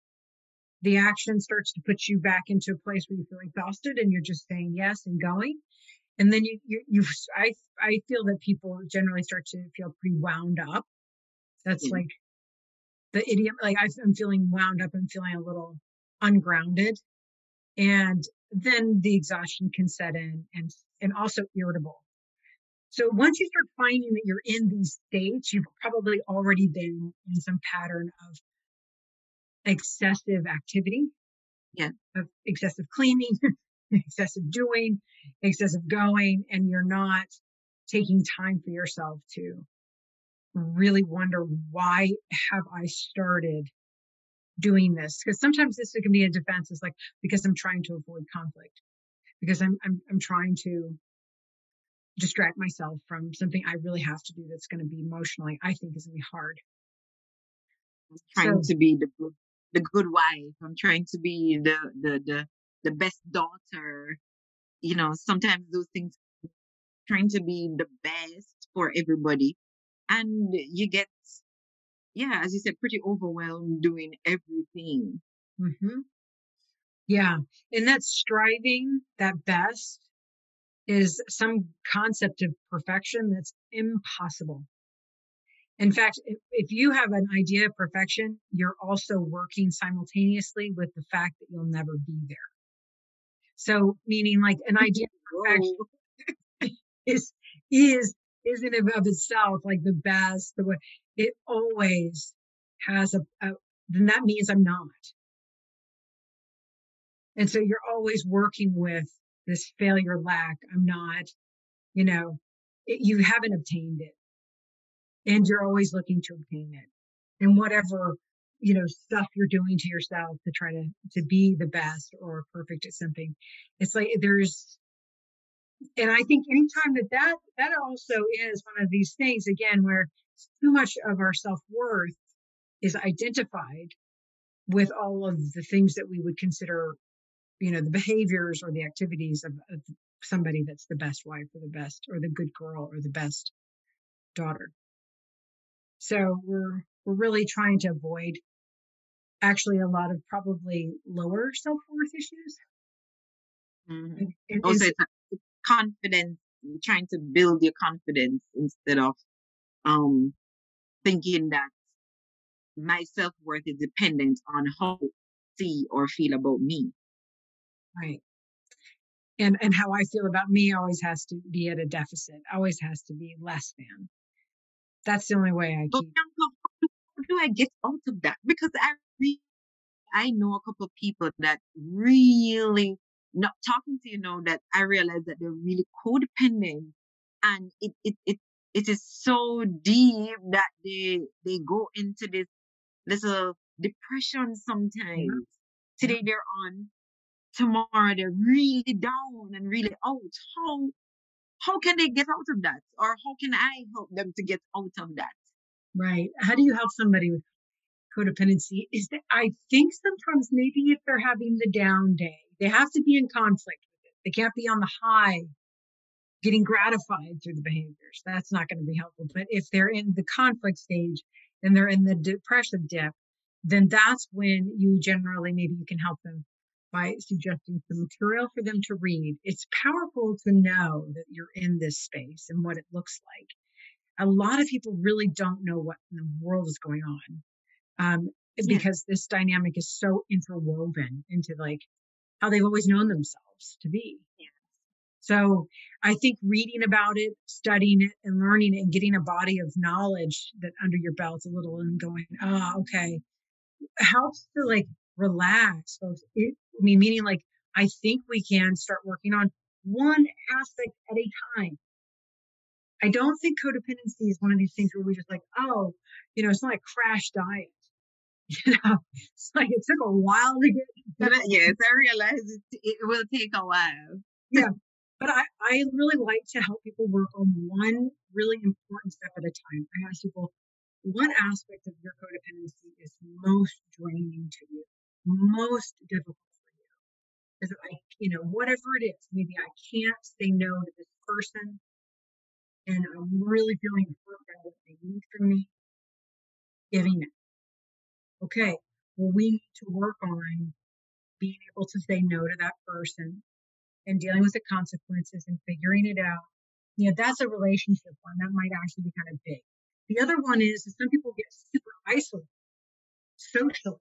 the action starts to put you back into a place where you feel exhausted and you're just saying yes and going. And then you, you, you I, I feel that people generally start to feel pretty wound up. That's mm-hmm. like the idiom. Like I'm feeling wound up. I'm feeling a little ungrounded. And then the exhaustion can set in and, and also irritable. So once you start finding that you're in these states, you've probably already been in some pattern of excessive activity,
yeah,
of excessive cleaning, excessive doing, excessive going, and you're not taking time for yourself to really wonder why have I started doing this? Because sometimes this can be a defense. It's like because I'm trying to avoid conflict, because I'm I'm I'm trying to distract myself from something I really have to do that's going to be emotionally, I think, is going to be hard.
I'm trying so, to be the good the good wife. I'm trying to be the the the the best daughter. You know, sometimes those things trying to be the best for everybody. And you get yeah, as you said, pretty overwhelmed doing everything.
Mm-hmm. Yeah. And that striving that best is some concept of perfection that's impossible. In fact, if, if you have an idea of perfection, you're also working simultaneously with the fact that you'll never be there. So, meaning like an idea of perfection is, is, is in of itself like the best, the way it always has a, a then that means I'm not. And so you're always working with this failure lack. I'm not, you know, it, you haven't obtained it and you're always looking to obtain it and whatever you know stuff you're doing to yourself to try to to be the best or perfect at something it's like there's and i think anytime that that that also is one of these things again where too much of our self-worth is identified with all of the things that we would consider you know the behaviors or the activities of, of somebody that's the best wife or the best or the good girl or the best daughter so we're we're really trying to avoid actually a lot of probably lower self worth issues.
Mm-hmm. And, and also, it's confidence, trying to build your confidence instead of um thinking that my self worth is dependent on how I see or feel about me.
Right. And and how I feel about me always has to be at a deficit, always has to be less than. That's the only way I
but
keep.
How do I get out of that? Because I really, I know a couple of people that really not talking to you know that I realize that they're really codependent and it it it it is so deep that they they go into this little depression sometimes. Yeah. Today they're on, tomorrow they're really down and really out. How how can they get out of that? Or how can I help them to get out of that?
Right. How do you help somebody with codependency? Is that I think sometimes maybe if they're having the down day, they have to be in conflict with it. They can't be on the high getting gratified through the behaviors. That's not going to be helpful. But if they're in the conflict stage and they're in the depressive dip, then that's when you generally maybe you can help them by suggesting some material for them to read. It's powerful to know that you're in this space and what it looks like. A lot of people really don't know what in the world is going on um, yeah. because this dynamic is so interwoven into like how they've always known themselves to be. Yeah. So I think reading about it, studying it, and learning it, and getting a body of knowledge that under your belt a little, and going, ah, oh, okay, helps to like relax, folks. It, I mean, meaning like, I think we can start working on one aspect at a time. I don't think codependency is one of these things where we just like, oh, you know, it's not like crash diet. You know, it's like it took a while to get.
But yes, I realize it, it will take a while.
yeah, but I, I really like to help people work on one really important step at a time. I ask people, what aspect of your codependency is most draining to you, most difficult for you? because I, you know, whatever it is, maybe I can't say no to this person and I'm really feeling hurt by what they need from me, giving it. Okay, well, we need to work on being able to say no to that person and dealing with the consequences and figuring it out. You know, that's a relationship one that might actually be kind of big. The other one is, some people get super isolated socially.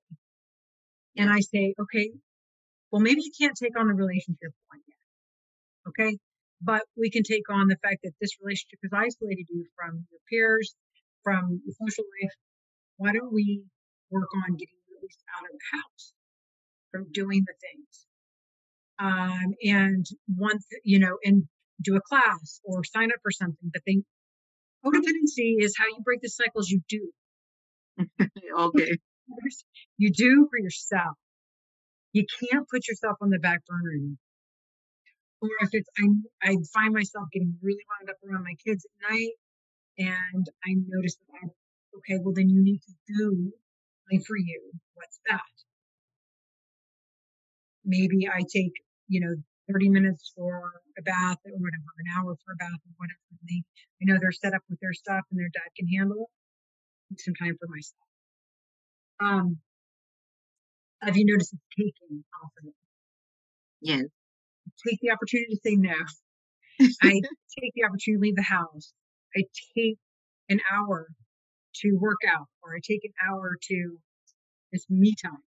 And I say, okay, well, maybe you can't take on the relationship one yet. Okay. But we can take on the fact that this relationship has isolated you from your peers, from your social life. Why don't we work on getting released out of the house from doing the things? Um, and once, you know, and do a class or sign up for something. But then codependency is how you break the cycles you do.
okay.
You do for yourself. You can't put yourself on the back burner anymore. Or if it's, I, I find myself getting really wound up around my kids at night and I notice that I, okay, well then you need to do for you. What's that? Maybe I take, you know, 30 minutes for a bath or whatever, an hour for a bath or whatever. And they, I know they're set up with their stuff and their dad can handle it. Take some time for myself. Um, have you noticed it's taking off of it?
Yes.
Take the opportunity to say no. I take the opportunity to leave the house. I take an hour to work out or I take an hour to it's me time.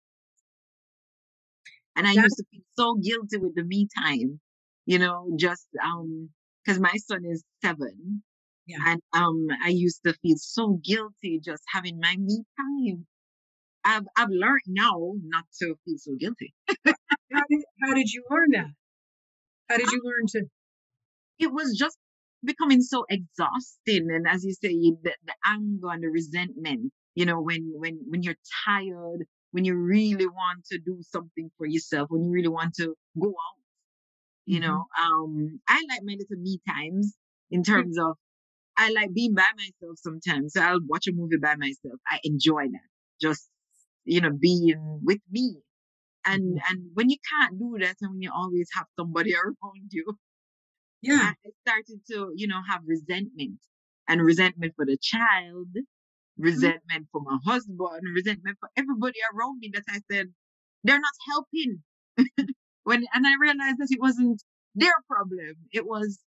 And I used to feel so guilty with the me time, you know, just um because my son is seven.
Yeah.
And um I used to feel so guilty just having my me time. I've I've learned now not to feel so guilty.
how, did, how did you learn that? How did you learn to?
It was just becoming so exhausting, and as you say, the, the anger and the resentment. You know, when when when you're tired, when you really want to do something for yourself, when you really want to go out. You
Mm-hmm.
know, um, I like my little me times in terms of I like being by myself sometimes. So I'll watch a movie by myself. I enjoy that. Just you know, being with me. And
Mhm.
and when you can't do that and when you always have somebody around you,
Yeah.
I started to, you know, have resentment and resentment for the child, resentment for my husband, resentment for everybody around me that I said, they're not helping. when and I realized that it wasn't their problem. It was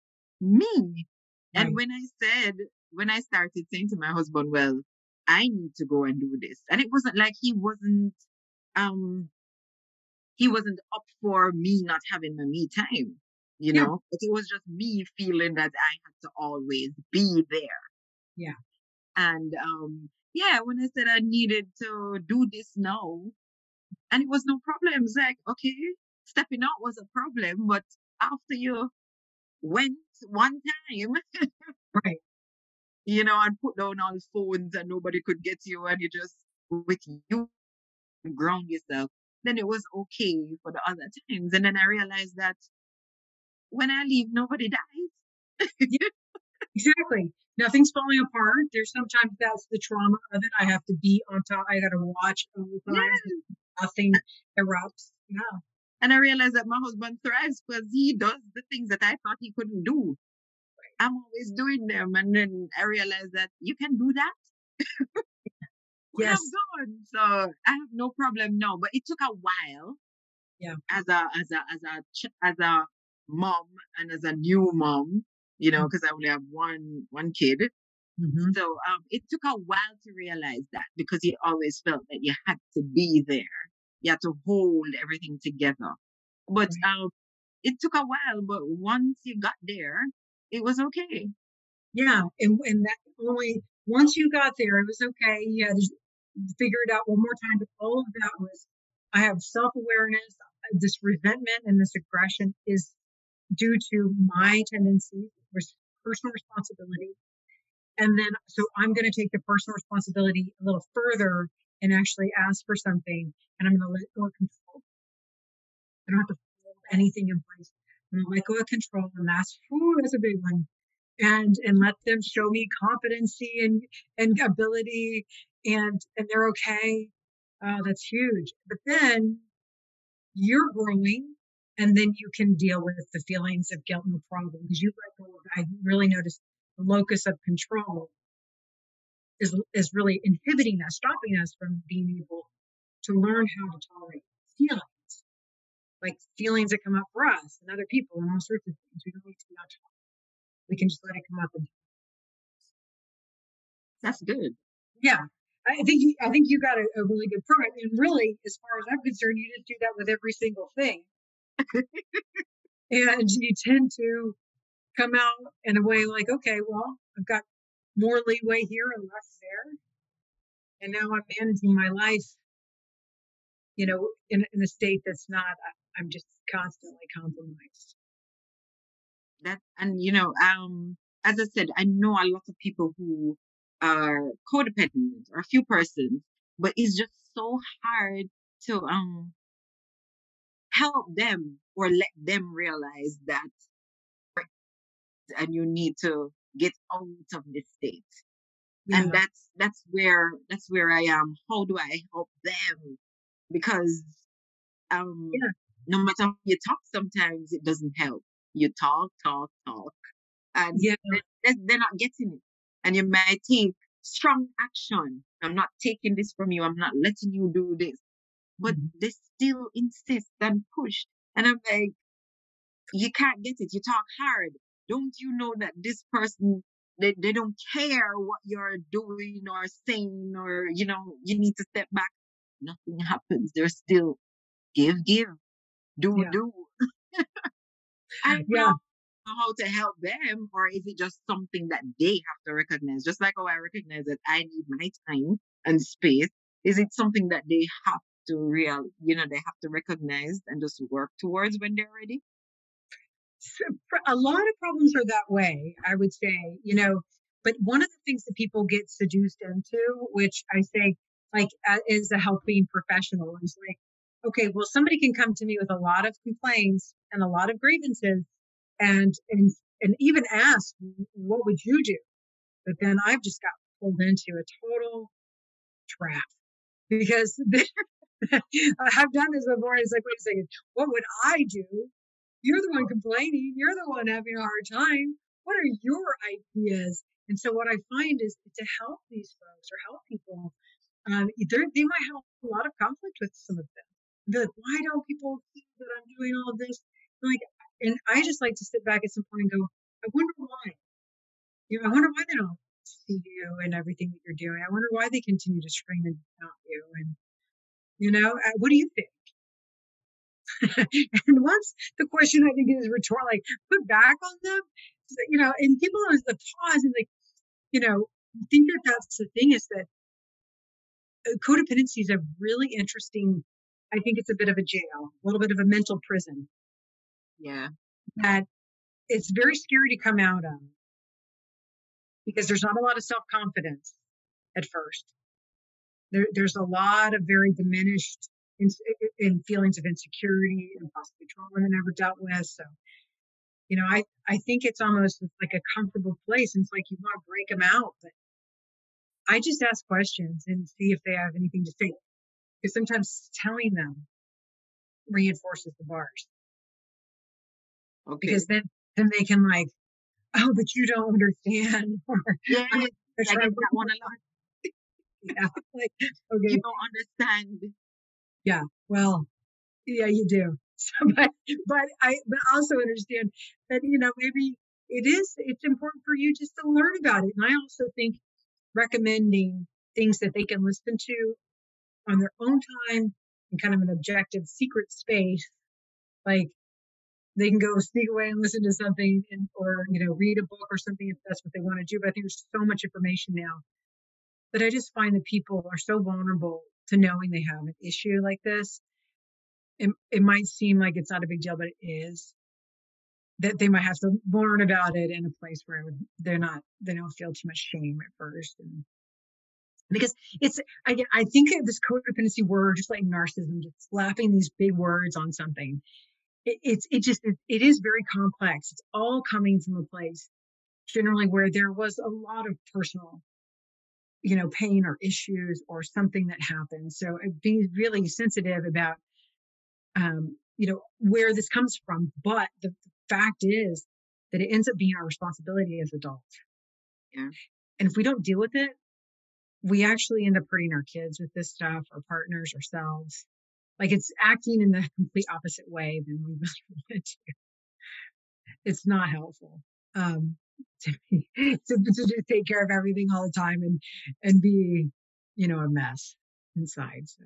me. And when I said, when I started saying to my husband, well, I need to go and do this. And it wasn't like he wasn't um he wasn't up for me not having my me time, you
Yeah.
know. But it was just me feeling that I had to always be there.
Yeah.
And um yeah, when I said I needed to do this now, and it was no problem. It's like, okay, stepping out was a problem, but after you went one time,
Right.
you know, and put down all phones and nobody could get you and you just with you ground yourself, then it was okay for the other times. And then I realized that when I leave, nobody dies.
Exactly. Nothing's falling apart. There's sometimes that's the trauma of it. I have to be on top. I got to watch all the time.
Yes.
Nothing erupts. Yeah.
And I realized that my husband thrives because he does the things that I thought he couldn't do. I'm always doing them. And then I realized that you can do that.
Yes.
So I have no problem now. But it took a while.
Yeah.
As a as a as a as a mom and as a new mom, you know, because I only have one one kid.
Mm-hmm.
So um, it took a while to realize that because you always felt that you had to be there. You had to hold everything together. But um, it took a while. But once you got there, it was okay.
Yeah. And, and that only once you got there, it was okay. You had to figure it out one more time. But all of that was, I have self awareness. This resentment and this aggression is due to my tendency, personal responsibility. And then, so I'm going to take the personal responsibility a little further and actually ask for something. And I'm going to let go of control. I don't have to hold anything in place. I'm going to let go of control. And that's, whew, that's a big one. And, and let them show me competency and, and ability and, and they're okay. Oh, that's huge. But then you're growing and then you can deal with the feelings of guilt no problem because you let go of I really noticed the locus of control is is really inhibiting us, stopping us from being able to learn how to tolerate feelings, like feelings that come up for us and other people and all sorts of things. We don't need to be on top. We can just let it come up and
That's good.
yeah. I think you, I think you got a, a really good program. And really, as far as I'm concerned, you just do that with every single thing. And you tend to come out in a way like, okay, well, I've got more leeway here and less there. And now I'm managing my life, you know, in, in a state that's not, I'm just constantly compromised.
That and you know, um, as I said, I know a lot of people who are codependent or a few persons, but it's just so hard to um help them or let them realize that and you need to get out of this state.
Yeah.
And that's that's where that's where I am. How do I help them? Because um
Yeah.
no matter how you talk sometimes it doesn't help. You talk, talk, talk. And
Yeah.
they- they- they're not getting it. And you might take strong action. I'm not taking this from you. I'm not letting you do this. But
Mhm.
they still insist and push. And I'm like, you can't get it. You talk hard. Don't you know that this person, they, they don't care what you're doing or saying or, you know, you need to step back. Nothing happens. They're still give, give, do,
Yeah.
do. I don't
Yeah.
know how to help them or is it just something that they have to recognize? Just like how I recognize that I need my time and space. Is it something that they have to real, you know, they have to recognize and just work towards when they're ready?
So, a lot of problems are that way, I would say, you know. But one of the things that people get seduced into, which I say, like, uh, is a helping professional, is like, okay, well, somebody can come to me with a lot of complaints and a lot of grievances, and and and even ask, what would you do? But then I've just got pulled into a total trap because I've done this before. It's like, wait a second, what would I do? You're the one complaining. You're the one having a hard time. What are your ideas? And so what I find is to help these folks or help people, um, they're- might have a lot of conflict with some of them. They're like, why don't people see that I'm doing all this? I'm like, and I just like to sit back at some point and go, I wonder why. You know, I wonder why they don't see you and everything that you're doing. I wonder why they continue to scream and doubt you. And you know, uh, what do you think? and once the question I think is rhetorical, like put back on them, you know, and people always the pause and like, you know, I think that that's the thing is that uh, codependency is a really interesting. I think it's a bit of a jail, a little bit of a mental prison
Yeah.
that it's very scary to come out of because there's not a lot of self confidence at first. There, there's a lot of very diminished in, in feelings of insecurity and possibly trauma they never dealt with. So, you know, I, I think it's almost like a comfortable place. And it's like you want to break them out, but I just ask questions and see if they have anything to say. Because sometimes telling them reinforces the bars
Okay.
because then then they can like, oh, but you don't understand. Or
yeah,
I'm
I
like,
get
"Should I
that one a lot.
Yeah, like, okay,
You don't understand. Yeah.
Well, yeah, you do. So, but but I but also understand that you know maybe it is it's important for you just to learn about it. And I also think recommending things that they can listen to on their own time in kind of an objective secret space, like they can go sneak away and listen to something and or you know read a book or something if that's what they want to do. But I think there's so much information now that I just find that people are so vulnerable to knowing they have an issue like this. It, it might seem like it's not a big deal, but it is. That they might have to learn about it in a place where they're not, they don't feel too much shame at first. And because it's, I, I think this codependency word, just like narcissism, just slapping these big words on something. It, it's, it just, it, it is very complex. It's all coming from a place generally where there was a lot of personal you know, pain or issues or something that happens. So be really sensitive about, um, you know, where this comes from. But the fact is that it ends up being our responsibility as adults.
Yeah.
And if we don't deal with it, we actually end up hurting our kids with this stuff, our partners, ourselves. Like it's acting in the complete opposite way than we really want it to. It's not helpful. Um, to, be, to, to just take care of everything all the time and and be, you know, a mess inside. So,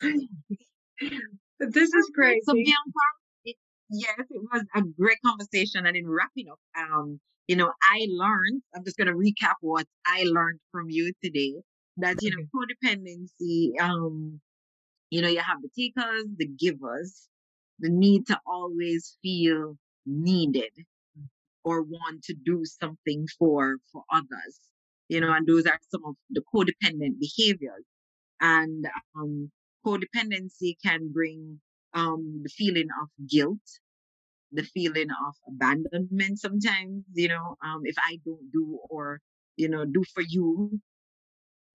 but this is great.
So, Bianca, yes, it was a great conversation. And in wrapping up, um, you know, I learned, I'm just going to recap what I learned from you today that, you know, codependency, um, you know, you have the takers, the givers, the need to always feel needed or want to do something for, for others, you know, and those are some of the codependent behaviors. And, um, codependency can bring, um, the feeling of guilt, the feeling of abandonment sometimes, you know, um, if I don't do or, you know, do for you,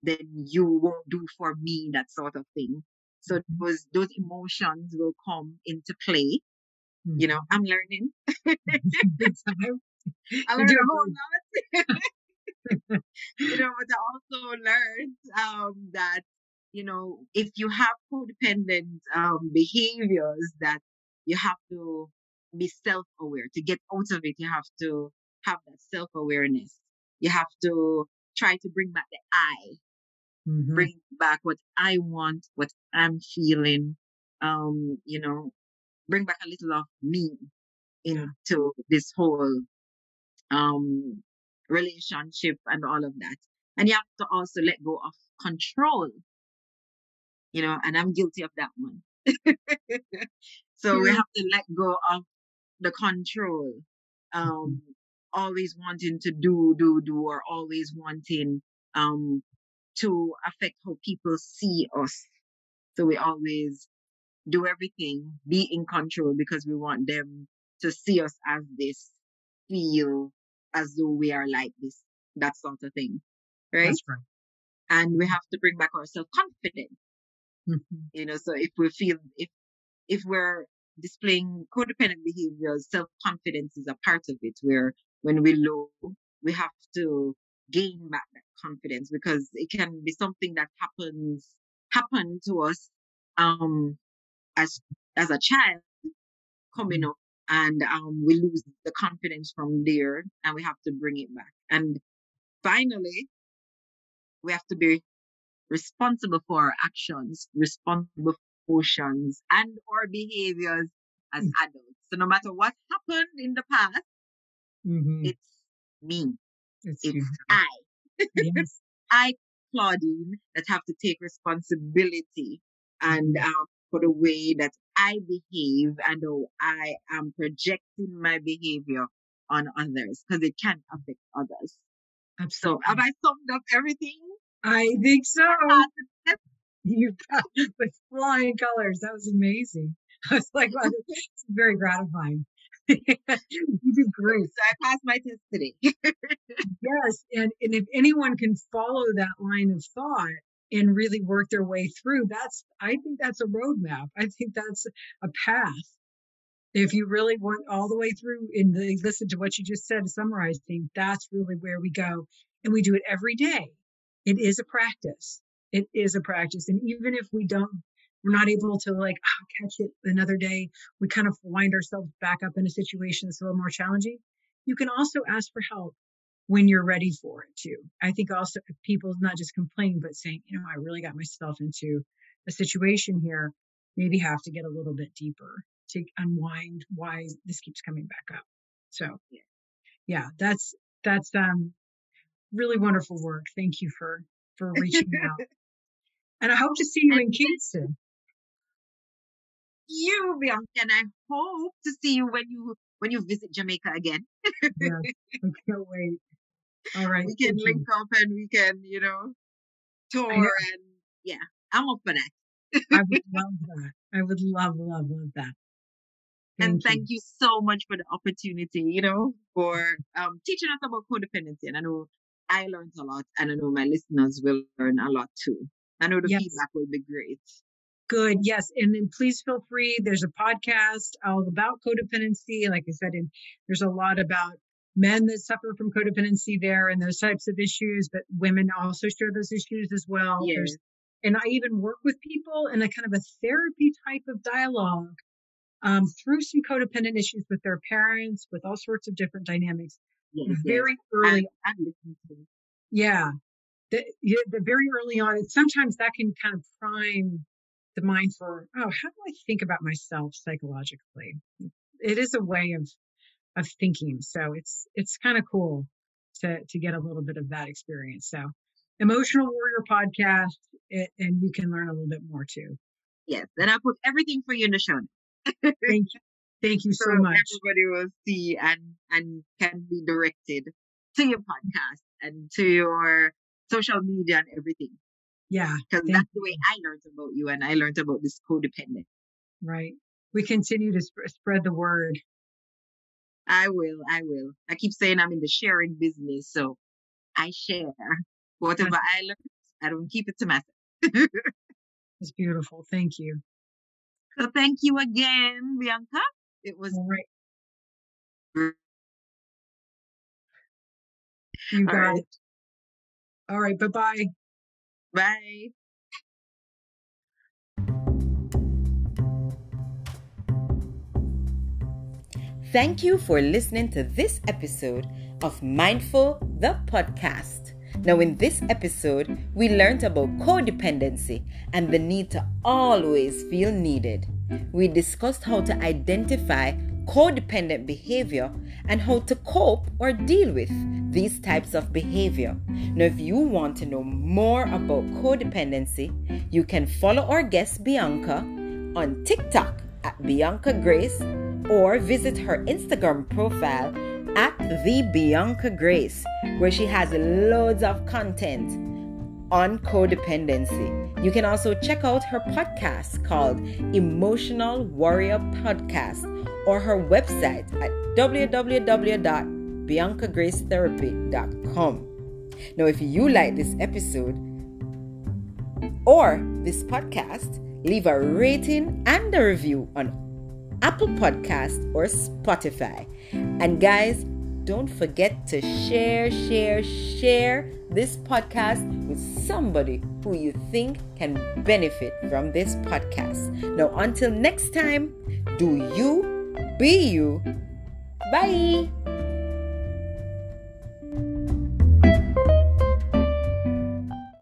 then you won't do for me, that sort of thing. So mm-hmm. those, those emotions will come into play. Mm-hmm. You know, I'm learning. I learned a whole lot. you know, but I also learned um, that, you know, if you have codependent um, behaviors that you have to be self aware. To get out of it, you have to have that self awareness. You have to try to bring back the I, mm-hmm. bring back what I want, what I'm feeling. Um, you know, bring back a little of me into this whole um relationship and all of that. And you have to also let go of control. You know, and I'm guilty of that one. so we have to let go of the control. Mm-hmm. Um, always wanting to do, do, do, or always wanting um to affect how people see us. So we always do everything, be in control because we want them to see us as this, feel as though we are like this, that sort of thing. Right?
That's right.
And we have to bring back our self confidence. Mm-hmm. You know, so if we feel, if, if we're displaying codependent behaviors, self confidence is a part of it where when we're low, we have to gain back that confidence because it can be something that happens happen to us um as as a child coming up and um we lose the confidence from there and we have to bring it back and finally we have to be responsible for our actions responsible emotions and our behaviors as mm. adults. So no matter what happened in the past, mm-hmm. it's me. It's, it's I. Yes. I, Claudine, that have to take responsibility and mm-hmm. um, for the way that I behave and how I am projecting my behavior on others because it can affect others. Absolutely. So have I summed up everything?
I think so. you with flying colors. That was amazing. I was like, wow, it's very gratifying. you did great.
So I passed my test today.
yes, and and if anyone can follow that line of thought and really work their way through, that's I think that's a roadmap. I think that's a path. If you really want all the way through and they listen to what you just said, summarizing, that's really where we go, and we do it every day. It is a practice it is a practice. And even if we don't, we're not able to like oh, catch it another day, we kind of wind ourselves back up in a situation that's a little more challenging. You can also ask for help when you're ready for it too. I think also people not just complaining, but saying, you know, I really got myself into a situation here, maybe have to get a little bit deeper to unwind why this keeps coming back up. So yeah, that's, that's, um, really wonderful work. Thank you for for reaching out. and I hope to see you in Kingston.
You, Bianca, and I hope to see you when you when you visit Jamaica again.
yes, I can't wait. All right,
we can link you. up and we can, you know, tour and yeah, I'm up for that.
I would love that. I would love, love, love that.
Thank and thank you. you so much for the opportunity, you know, for um, teaching us about codependency. And I know I learned a lot, and I know my listeners will learn a lot too. I know the yes. feedback will be great.
Good. Yes. And then please feel free. There's a podcast all about codependency. Like I said, and there's a lot about men that suffer from codependency there and those types of issues, but women also share those issues as well.
Yes.
There's, and I even work with people in a kind of a therapy type of dialogue um, through some codependent issues with their parents, with all sorts of different dynamics.
Yes,
very
yes.
early,
I, I've listened to it.
yeah, the, the very early on. And sometimes that can kind of prime the mind for, oh, how do I think about myself psychologically? It is a way of of thinking. So it's it's kind of cool to to get a little bit of that experience. So emotional warrior podcast, it, and you can learn a little bit more too.
Yes, and I put everything for you in the show.
Thank you, thank you so,
so
much.
everybody will see and and can be directed to your podcast and to your social media and everything.
Yeah,
Because that's the way I learned about you and I learned about this codependent.
right. We continue to sp- spread the word.
I will, I will. I keep saying I'm in the sharing business, so I share whatever I learn. I don't keep it to myself.
It's beautiful. Thank you.
so thank you again, Bianca. It was
All right,
great.
you
All
got
right.
it. All right. Bye bye.
Bye.
Thank you for listening to this episode of Mindfull the podcast. Now, in this episode, we learned about codependency and the need to always feel needed. We discussed how to identify codependent behavior and how to cope or deal with these types of behavior. Now, if you want to know more about codependency, you can follow our guest Bianca on TikTok at Bianca Grace or visit her Instagram profile at the Bianca Grace, where she has loads of content on codependency. You can also check out her podcast called Emotional Warrior Podcast or her website at www.biancagracetherapy.com. Now, if you like this episode or this podcast, leave a rating and a review on Apple Podcast or Spotify. And guys, don't forget to share, share, share this podcast with somebody who you think can benefit from this podcast. Now, until next time, do you be you. Bye.